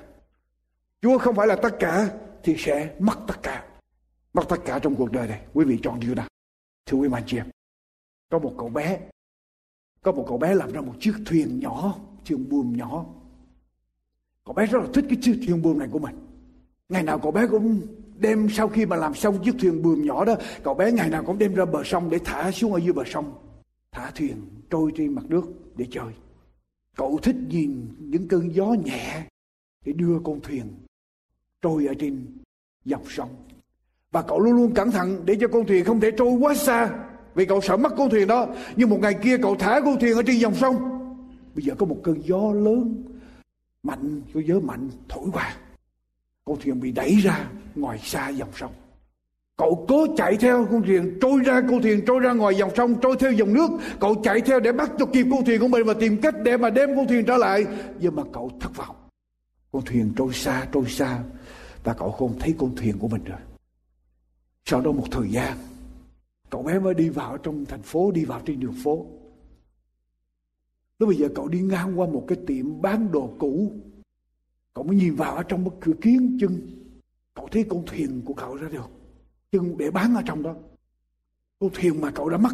Chúa không phải là tất cả thì sẽ mất tất cả. Mất tất cả trong cuộc đời này. Quý vị chọn điều nào? Thưa quý anh chị em, có một cậu bé, có một cậu bé làm ra một chiếc thuyền nhỏ, thuyền buồm nhỏ. Cậu bé rất là thích cái chiếc thuyền buồm này của mình. Ngày nào cậu bé cũng đem sau khi mà làm xong chiếc thuyền buồm nhỏ đó, cậu bé ngày nào cũng đem ra bờ sông để thả xuống ở dưới bờ sông. Thả thuyền, trôi trên mặt nước để chơi. Cậu thích nhìn những cơn gió nhẹ để đưa con thuyền trôi ở trên dòng sông. Và cậu luôn luôn cẩn thận để cho con thuyền không thể trôi quá xa, vì cậu sợ mất con thuyền đó. Nhưng một ngày kia cậu thả con thuyền ở trên dòng sông. Bây giờ có một cơn gió lớn, mạnh, có gió mạnh thổi qua con thuyền bị đẩy ra ngoài xa dòng sông. Cậu cố chạy theo con thuyền, trôi ra con thuyền, trôi ra ngoài dòng sông, trôi theo dòng nước. Cậu chạy theo để bắt cho kịp con thuyền của mình và tìm cách để mà đem con thuyền trở lại. Nhưng mà cậu thất vọng. Con thuyền trôi xa trôi xa và cậu không thấy con thuyền của mình rồi. Sau đó một thời gian, cậu bé mới đi vào trong thành phố, đi vào trên đường phố. Lúc bây giờ cậu đi ngang qua một cái tiệm bán đồ cũ cậu mới nhìn vào ở trong một cửa kiến chân. Cậu thấy con thuyền của cậu ra được. Chân để bán ở trong đó. Con thuyền mà cậu đã mất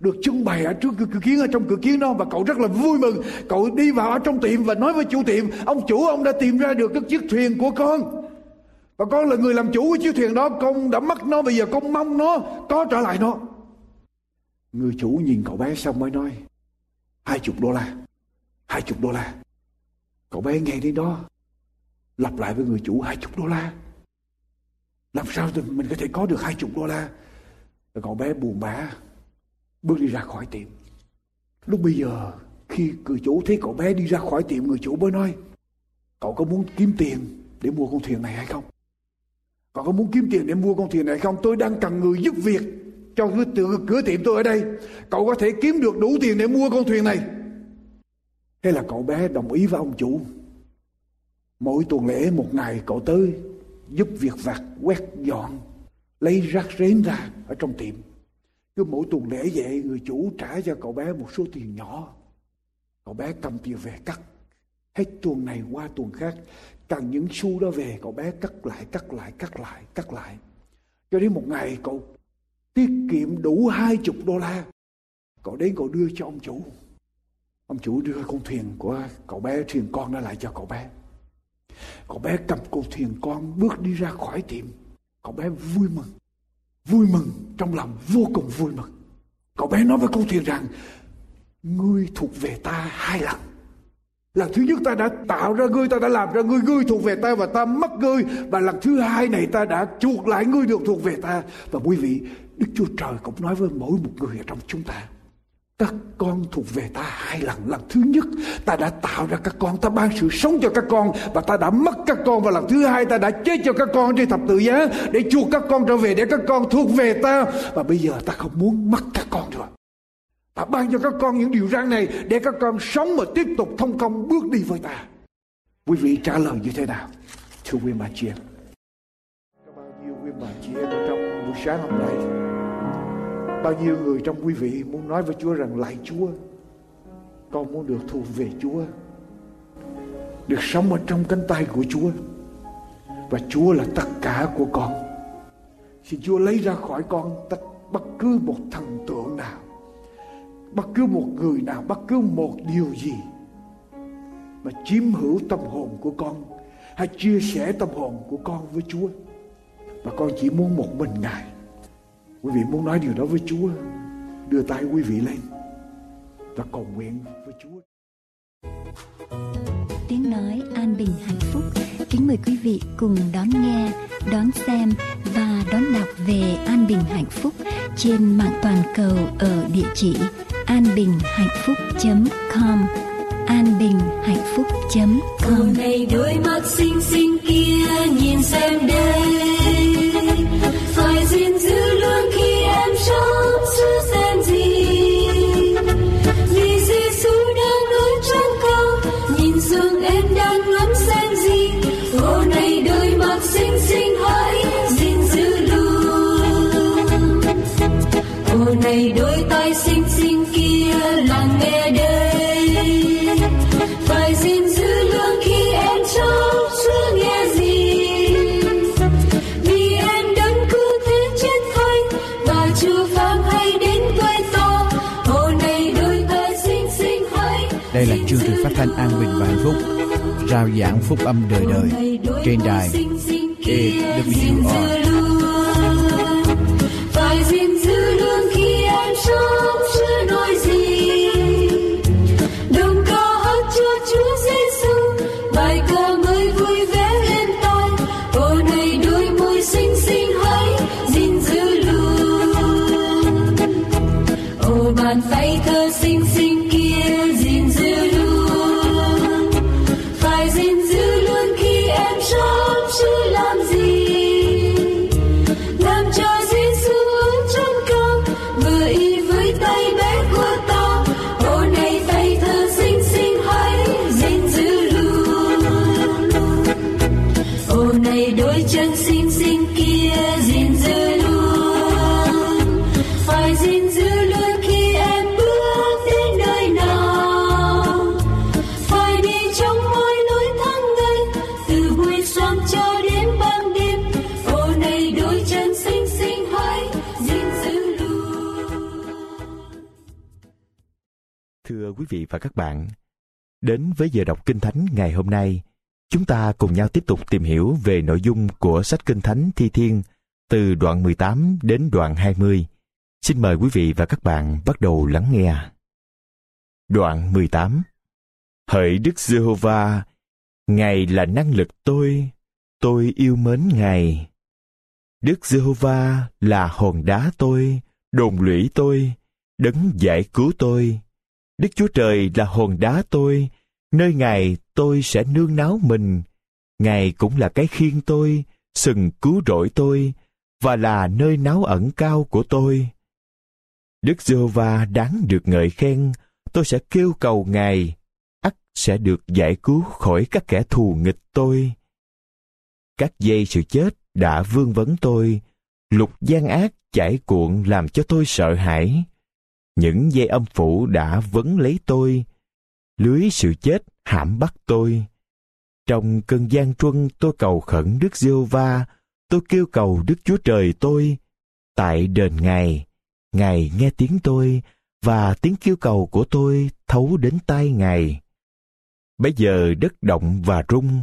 được trưng bày ở trước cửa kiến, ở trong cửa kiến đó, và cậu rất là vui mừng. Cậu đi vào ở trong tiệm và nói với chủ tiệm, ông chủ, ông đã tìm ra được cái chiếc thuyền của con. Và con là người làm chủ của chiếc thuyền đó. Con đã mất nó, bây giờ con mong nó có trở lại nó. Người chủ nhìn cậu bé xong mới nói, hai chục đô la, hai chục đô la. Cậu bé nghe đến đó Lặp lại với người chủ hai chục đô la. Làm sao thì mình có thể có được hai chục đô la? Rồi cậu bé buồn bã bước đi ra khỏi tiệm. Lúc bây giờ khi người chủ thấy cậu bé đi ra khỏi tiệm người chủ mới nói cậu có muốn kiếm tiền để mua con thuyền này hay không? Cậu có muốn kiếm tiền để mua con thuyền này không? Tôi đang cần người giúp việc cho cửa, cửa tiệm tôi ở đây. Cậu có thể kiếm được đủ tiền để mua con thuyền này thế là cậu bé đồng ý với ông chủ. Mỗi tuần lễ một ngày, cậu tới giúp việc vặt, quét dọn, lấy rác rến ra ở trong tiệm. Cứ mỗi tuần lễ vậy, người chủ trả cho cậu bé một số tiền nhỏ. Cậu bé cầm tiền về cắt. Hết tuần này qua tuần khác, càng những xu đó về, cậu bé cắt lại cắt lại cắt lại cắt lại. Cho đến một ngày, cậu tiết kiệm đủ hai chục đô la. Cậu đến, cậu đưa cho ông chủ ông chủ đưa con thuyền của cậu bé, thuyền con đó lại cho cậu bé. Cậu bé cầm con thuyền con bước đi ra khỏi tiệm. Cậu bé vui mừng vui mừng, trong lòng vô cùng vui mừng. Cậu bé nói với con thuyền rằng, ngươi thuộc về ta hai lần. Lần thứ nhất ta đã tạo ra ngươi, ta đã làm ra ngươi ngươi thuộc về ta và ta mất ngươi. Và lần thứ hai này ta đã chuộc lại ngươi được thuộc về ta. Và quý vị, đức chúa trời cũng nói với mỗi một người ở trong chúng ta các con thuộc về ta hai lần. Lần thứ nhất, ta đã tạo ra các con. Ta ban sự sống cho các con và ta đã mất các con. Và lần thứ hai, ta đã chết cho các con trên thập tự giá để chuộc các con trở về để các con thuộc về ta. Và bây giờ ta không muốn mất các con nữa. Ta ban cho các con những điều răn này để các con sống và tiếp tục thông công bước đi với ta. Quý vị trả lời như thế nào, thưa quý bà chị em? Bao nhiêu quý bà chị em, trong buổi sáng hôm nay Bao nhiêu người trong quý vị muốn nói với Chúa rằng lại Chúa Con muốn được thuộc về Chúa Được sống ở trong cánh tay của Chúa Và Chúa là tất cả của con. Xin Chúa lấy ra khỏi con tất, bất cứ một thần tượng nào Bất cứ một người nào Bất cứ một điều gì Mà chiếm hữu tâm hồn của con Hay chia sẻ tâm hồn của con với Chúa. Và con chỉ muốn một mình Ngài. Quý vị muốn nói điều đó với Chúa Đưa tay quý vị lên. Và cầu nguyện với Chúa. Tiếng nói an bình hạnh phúc. Kính mời quý vị cùng đón nghe, đón xem và đón đọc về an bình hạnh phúc trên mạng toàn cầu ở địa chỉ anbinhhạnhphúc.com anbinhhạnhphúc.com Này đôi mắt xinh xinh kia nhìn xem đây gìn giữ luôn khi em sống sự xem gì vì Giêsu đang ở trong cao, nhìn xuống em đang ngắm xem gì ô này đôi mắt xinh xinh hãy gìn giữ luôn ô này đôi tay chương trình phát thanh an bình và hạnh phúc Rao giảng phúc âm đời đời Trên đài AWR quý vị và các bạn, đến với giờ đọc Kinh Thánh ngày hôm nay, chúng ta cùng nhau tiếp tục tìm hiểu về nội dung của sách Kinh Thánh Thi Thiên từ đoạn 18 đến đoạn 20. Xin mời quý vị và các bạn bắt đầu lắng nghe. Đoạn 18 Hỡi Đức Giê-hô-va, Ngài là năng lực tôi, tôi yêu mến Ngài. Đức Giê-hô-va là hòn đá tôi, đồn lũy tôi, đấng giải cứu tôi. Đức Chúa Trời là hòn đá tôi, nơi Ngài tôi sẽ nương náu mình. Ngài cũng là cái khiên tôi, sừng cứu rỗi tôi, và là nơi náo ẩn cao của tôi. Đức Giê-hô-va đáng được ngợi khen, tôi sẽ kêu cầu Ngài, ắt sẽ được giải cứu khỏi các kẻ thù nghịch tôi. Các dây sự chết đã vương vấn tôi, lục gian ác chảy cuộn làm cho tôi sợ hãi. Những dây âm phủ đã vấn lấy tôi, lưới sự chết hãm bắt tôi. Trong cơn gian truân tôi cầu khẩn Đức giê va tôi kêu cầu Đức Chúa Trời tôi. Tại đền Ngài, Ngài nghe tiếng tôi và tiếng kêu cầu của tôi thấu đến tai Ngài. Bây giờ đất động và rung,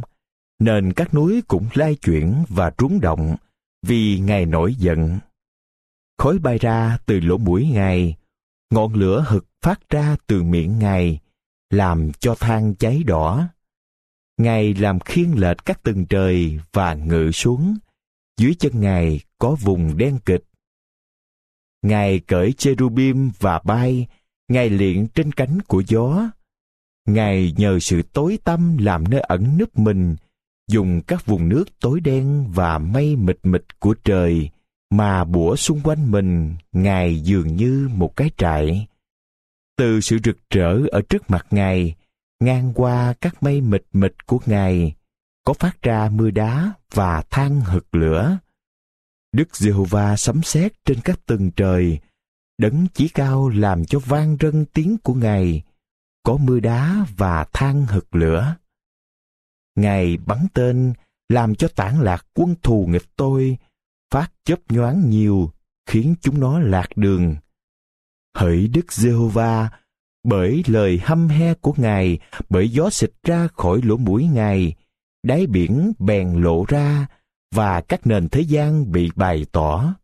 nên các núi cũng lai chuyển và rúng động vì Ngài nổi giận. Khói bay ra từ lỗ mũi Ngài, ngọn lửa hực phát ra từ miệng Ngài, làm cho than cháy đỏ. Ngài làm khiên lệch các tầng trời và ngự xuống. Dưới chân Ngài có vùng đen kịch. Ngài cởi cherubim và bay, Ngài liện trên cánh của gió. Ngài nhờ sự tối tăm làm nơi ẩn núp mình, dùng các vùng nước tối đen và mây mịt mịt của trời mà bủa xung quanh mình, ngài dường như một cái trại. Từ sự rực rỡ ở trước mặt ngài, ngang qua các mây mịt mịt của ngài, có phát ra mưa đá và than hực lửa. Đức giê-hô-va sấm sét trên các tầng trời, đấng chí cao làm cho vang rân tiếng của ngài, có mưa đá và than hực lửa. Ngài bắn tên, làm cho tản lạc quân thù nghịch tôi phát chớp nhoáng nhiều, khiến chúng nó lạc đường. Hỡi đức giê-hô-va, bởi lời hăm he của ngài, bởi gió xịt ra khỏi lỗ mũi ngài, đáy biển bèn lộ ra và các nền thế gian bị bày tỏ.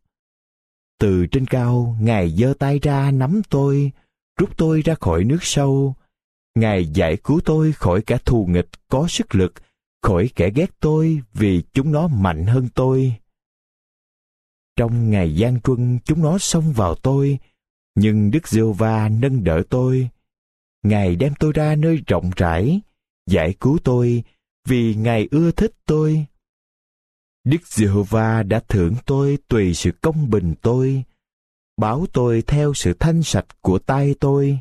Từ trên cao, ngài giơ tay ra nắm tôi, rút tôi ra khỏi nước sâu. Ngài giải cứu tôi khỏi cả thù nghịch có sức lực, khỏi kẻ ghét tôi vì chúng nó mạnh hơn tôi trong ngày gian truân chúng nó xông vào tôi, nhưng Đức giê va nâng đỡ tôi. Ngài đem tôi ra nơi rộng rãi, giải cứu tôi vì Ngài ưa thích tôi. Đức giê va đã thưởng tôi tùy sự công bình tôi, báo tôi theo sự thanh sạch của tay tôi.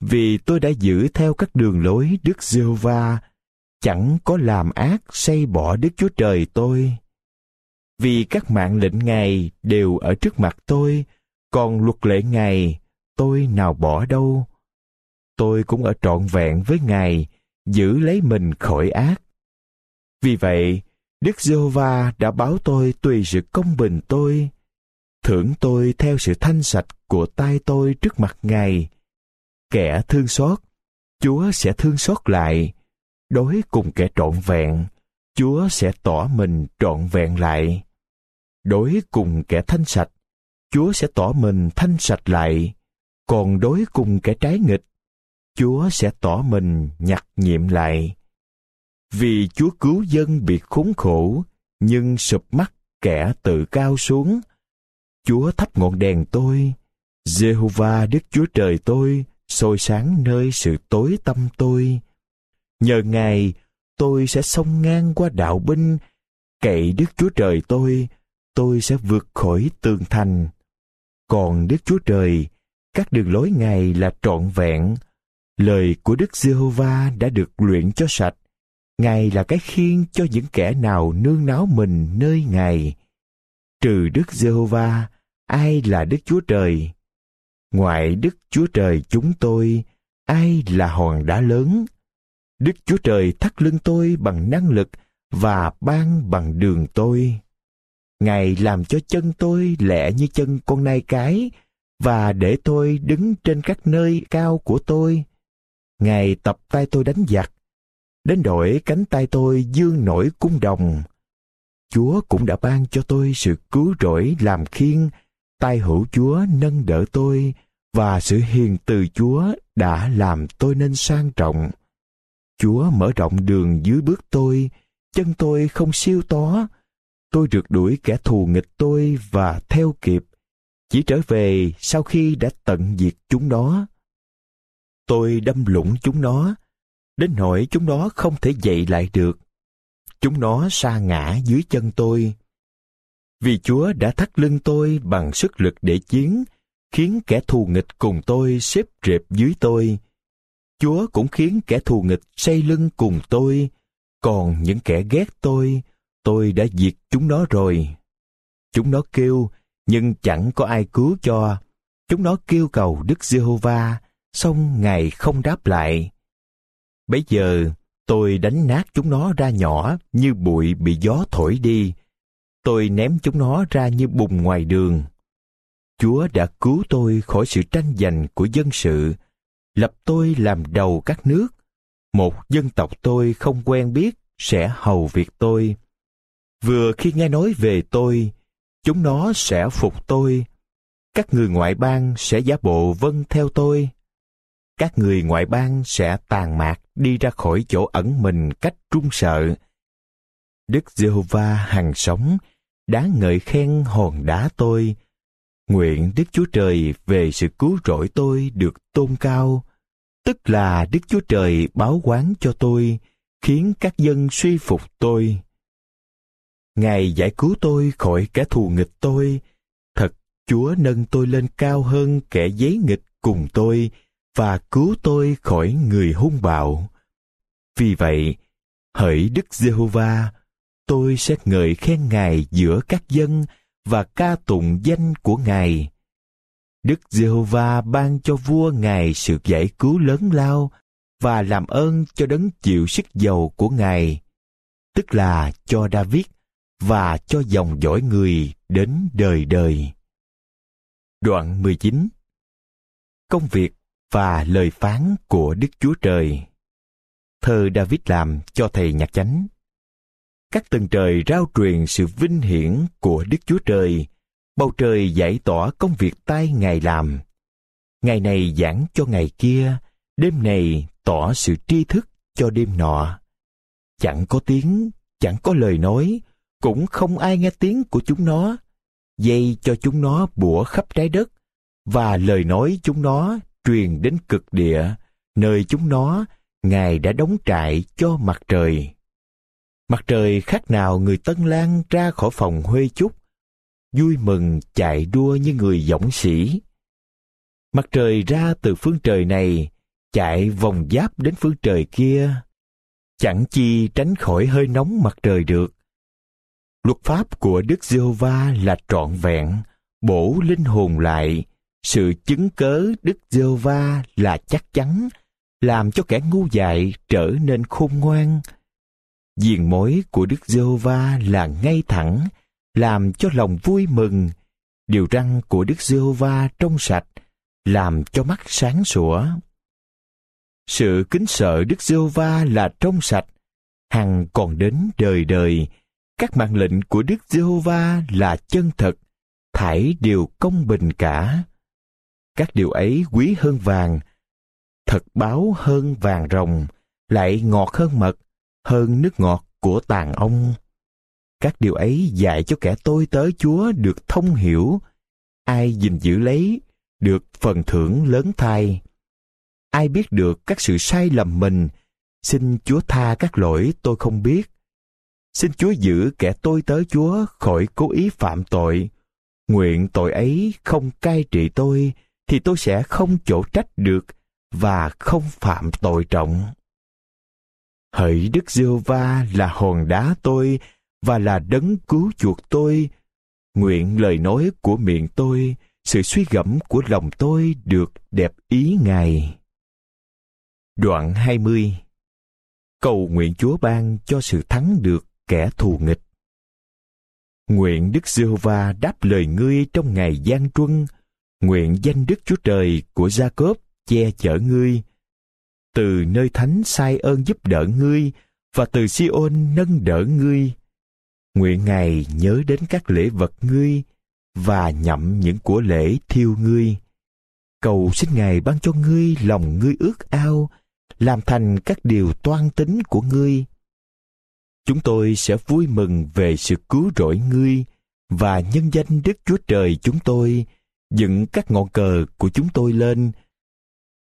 Vì tôi đã giữ theo các đường lối Đức giê va chẳng có làm ác xây bỏ Đức Chúa Trời tôi vì các mạng lệnh Ngài đều ở trước mặt tôi, còn luật lệ Ngài tôi nào bỏ đâu. Tôi cũng ở trọn vẹn với Ngài, giữ lấy mình khỏi ác. Vì vậy, Đức Giê-hô-va đã báo tôi tùy sự công bình tôi, thưởng tôi theo sự thanh sạch của tay tôi trước mặt Ngài. Kẻ thương xót, Chúa sẽ thương xót lại. Đối cùng kẻ trọn vẹn, Chúa sẽ tỏ mình trọn vẹn lại đối cùng kẻ thanh sạch, Chúa sẽ tỏ mình thanh sạch lại, còn đối cùng kẻ trái nghịch, Chúa sẽ tỏ mình nhặt nhiệm lại. Vì Chúa cứu dân bị khốn khổ, nhưng sụp mắt kẻ tự cao xuống. Chúa thắp ngọn đèn tôi, Jehovah Đức Chúa Trời tôi, soi sáng nơi sự tối tâm tôi. Nhờ Ngài, tôi sẽ xông ngang qua đạo binh, cậy Đức Chúa Trời tôi, tôi sẽ vượt khỏi tường thành. Còn Đức Chúa Trời, các đường lối Ngài là trọn vẹn. Lời của Đức Giê-hô-va đã được luyện cho sạch. Ngài là cái khiên cho những kẻ nào nương náu mình nơi Ngài. Trừ Đức Giê-hô-va, ai là Đức Chúa Trời? Ngoại Đức Chúa Trời chúng tôi, ai là hòn đá lớn? Đức Chúa Trời thắt lưng tôi bằng năng lực và ban bằng đường tôi. Ngài làm cho chân tôi lẹ như chân con nai cái và để tôi đứng trên các nơi cao của tôi. Ngài tập tay tôi đánh giặc, đến đổi cánh tay tôi dương nổi cung đồng. Chúa cũng đã ban cho tôi sự cứu rỗi làm khiên, tay hữu Chúa nâng đỡ tôi và sự hiền từ Chúa đã làm tôi nên sang trọng. Chúa mở rộng đường dưới bước tôi, chân tôi không siêu tó, tôi rượt đuổi kẻ thù nghịch tôi và theo kịp. chỉ trở về sau khi đã tận diệt chúng nó. Tôi đâm lũng chúng nó, đến nỗi chúng nó không thể dậy lại được. Chúng nó sa ngã dưới chân tôi. Vì Chúa đã thắt lưng tôi bằng sức lực để chiến, khiến kẻ thù nghịch cùng tôi xếp rệp dưới tôi. Chúa cũng khiến kẻ thù nghịch xây lưng cùng tôi, còn những kẻ ghét tôi, tôi đã diệt chúng nó rồi. Chúng nó kêu, nhưng chẳng có ai cứu cho. Chúng nó kêu cầu Đức Giê-hô-va, song Ngài không đáp lại. Bây giờ, tôi đánh nát chúng nó ra nhỏ như bụi bị gió thổi đi. Tôi ném chúng nó ra như bùn ngoài đường. Chúa đã cứu tôi khỏi sự tranh giành của dân sự, lập tôi làm đầu các nước. Một dân tộc tôi không quen biết sẽ hầu việc tôi. Vừa khi nghe nói về tôi, chúng nó sẽ phục tôi. Các người ngoại bang sẽ giả bộ vâng theo tôi. Các người ngoại bang sẽ tàn mạc đi ra khỏi chỗ ẩn mình cách trung sợ. Đức Giê-hô-va hằng sống, đã ngợi khen hòn đá tôi. Nguyện Đức Chúa Trời về sự cứu rỗi tôi được tôn cao, tức là Đức Chúa Trời báo quán cho tôi, khiến các dân suy phục tôi. Ngài giải cứu tôi khỏi kẻ thù nghịch tôi. Thật, Chúa nâng tôi lên cao hơn kẻ giấy nghịch cùng tôi và cứu tôi khỏi người hung bạo. Vì vậy, hỡi Đức Giê-hô-va, tôi sẽ ngợi khen Ngài giữa các dân và ca tụng danh của Ngài. Đức Giê-hô-va ban cho vua Ngài sự giải cứu lớn lao và làm ơn cho đấng chịu sức giàu của Ngài, tức là cho David và cho dòng dõi người đến đời đời. Đoạn 19 Công việc và lời phán của Đức Chúa Trời. Thơ David làm cho thầy nhạc chánh. Các tầng trời rao truyền sự vinh hiển của Đức Chúa Trời, Bầu trời giải tỏa công việc tay Ngài làm. Ngày này giảng cho ngày kia, Đêm này tỏ sự tri thức cho đêm nọ. Chẳng có tiếng, chẳng có lời nói cũng không ai nghe tiếng của chúng nó, dây cho chúng nó bủa khắp trái đất, và lời nói chúng nó truyền đến cực địa, nơi chúng nó ngài đã đóng trại cho mặt trời. Mặt trời khác nào người tân Lan ra khỏi phòng huê chúc, vui mừng chạy đua như người dõng sĩ. Mặt trời ra từ phương trời này, chạy vòng giáp đến phương trời kia, chẳng chi tránh khỏi hơi nóng mặt trời được luật pháp của đức giê-hô-va là trọn vẹn bổ linh hồn lại. Sự chứng cớ đức giê-hô-va là chắc chắn làm cho kẻ ngu dại trở nên khôn ngoan. Diền mối của đức giê-hô-va là ngay thẳng làm cho lòng vui mừng. Điều răng của đức giê-hô-va trong sạch làm cho mắt sáng sủa. Sự kính sợ Đức giê va là trong sạch, hằng còn đến đời đời. Các mạng lệnh của Đức Giê-hô-va là chân thật, thảy đều công bình cả. Các điều ấy quý hơn vàng, thật báo hơn vàng rồng, lại ngọt hơn mật, hơn nước ngọt của tàn ông. Các điều ấy dạy cho kẻ tôi tới Chúa được thông hiểu, ai gìn giữ lấy được phần thưởng lớn thay ai biết được các sự sai lầm mình xin chúa tha các lỗi tôi không biết xin chúa giữ kẻ tôi tới chúa khỏi cố ý phạm tội. Nguyện tội ấy không cai trị tôi, thì tôi sẽ không chỗ trách được và không phạm tội trọng. Hỡi đức giê va là hòn đá tôi và là đấng cứu chuộc tôi. Nguyện lời nói của miệng tôi, sự suy gẫm của lòng tôi được đẹp ý ngài. Đoạn 20 Cầu nguyện Chúa ban cho sự thắng được kẻ thù nghịch. Nguyện Đức Giê-hô-va đáp lời ngươi trong ngày gian truân, nguyện danh Đức Chúa Trời của Gia-cốp che chở ngươi. Từ nơi thánh sai ơn giúp đỡ ngươi và từ Si-ôn nâng đỡ ngươi. Nguyện Ngài nhớ đến các lễ vật ngươi và nhậm những của lễ thiêu ngươi. Cầu xin Ngài ban cho ngươi lòng ngươi ước ao làm thành các điều toan tính của ngươi. Chúng tôi sẽ vui mừng về sự cứu rỗi ngươi và nhân danh Đức Chúa Trời chúng tôi dựng các ngọn cờ của chúng tôi lên.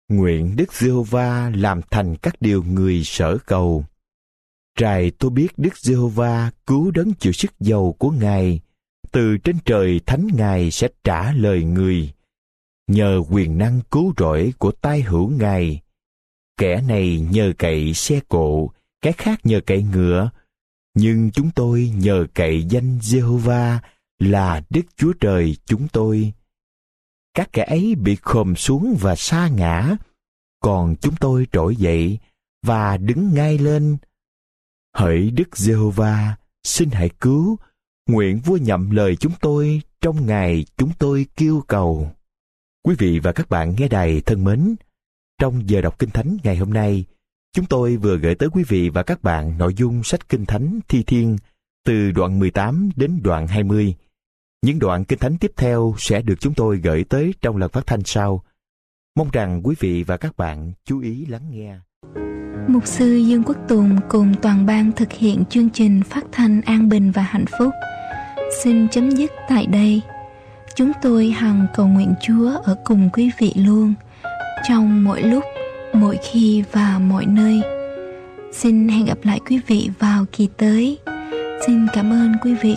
Nguyện Đức Giê-hô-va làm thành các điều người sở cầu. Trài tôi biết Đức Giê-hô-va cứu đấng chịu sức giàu của Ngài. Từ trên trời thánh Ngài sẽ trả lời người. Nhờ quyền năng cứu rỗi của tai hữu Ngài. Kẻ này nhờ cậy xe cộ, cái khác nhờ cậy ngựa. Nhưng chúng tôi nhờ cậy danh Jehovah là Đức Chúa Trời chúng tôi. Các kẻ ấy bị khom xuống và sa ngã, còn chúng tôi trỗi dậy và đứng ngay lên. Hỡi Đức Jehovah xin hãy cứu, nguyện vua nhậm lời chúng tôi trong ngày chúng tôi kêu cầu. Quý vị và các bạn nghe đài thân mến, trong giờ đọc Kinh Thánh ngày hôm nay, chúng tôi vừa gửi tới quý vị và các bạn nội dung sách Kinh Thánh Thi Thiên từ đoạn 18 đến đoạn 20. Những đoạn Kinh Thánh tiếp theo sẽ được chúng tôi gửi tới trong lần phát thanh sau. Mong rằng quý vị và các bạn chú ý lắng nghe. Mục sư Dương Quốc Tùng cùng toàn ban thực hiện chương trình phát thanh an bình và hạnh phúc. Xin chấm dứt tại đây. Chúng tôi hằng cầu nguyện Chúa ở cùng quý vị luôn, trong mỗi lúc, mỗi khi và mọi nơi. Xin hẹn gặp lại quý vị vào kỳ tới. Xin cảm ơn quý vị.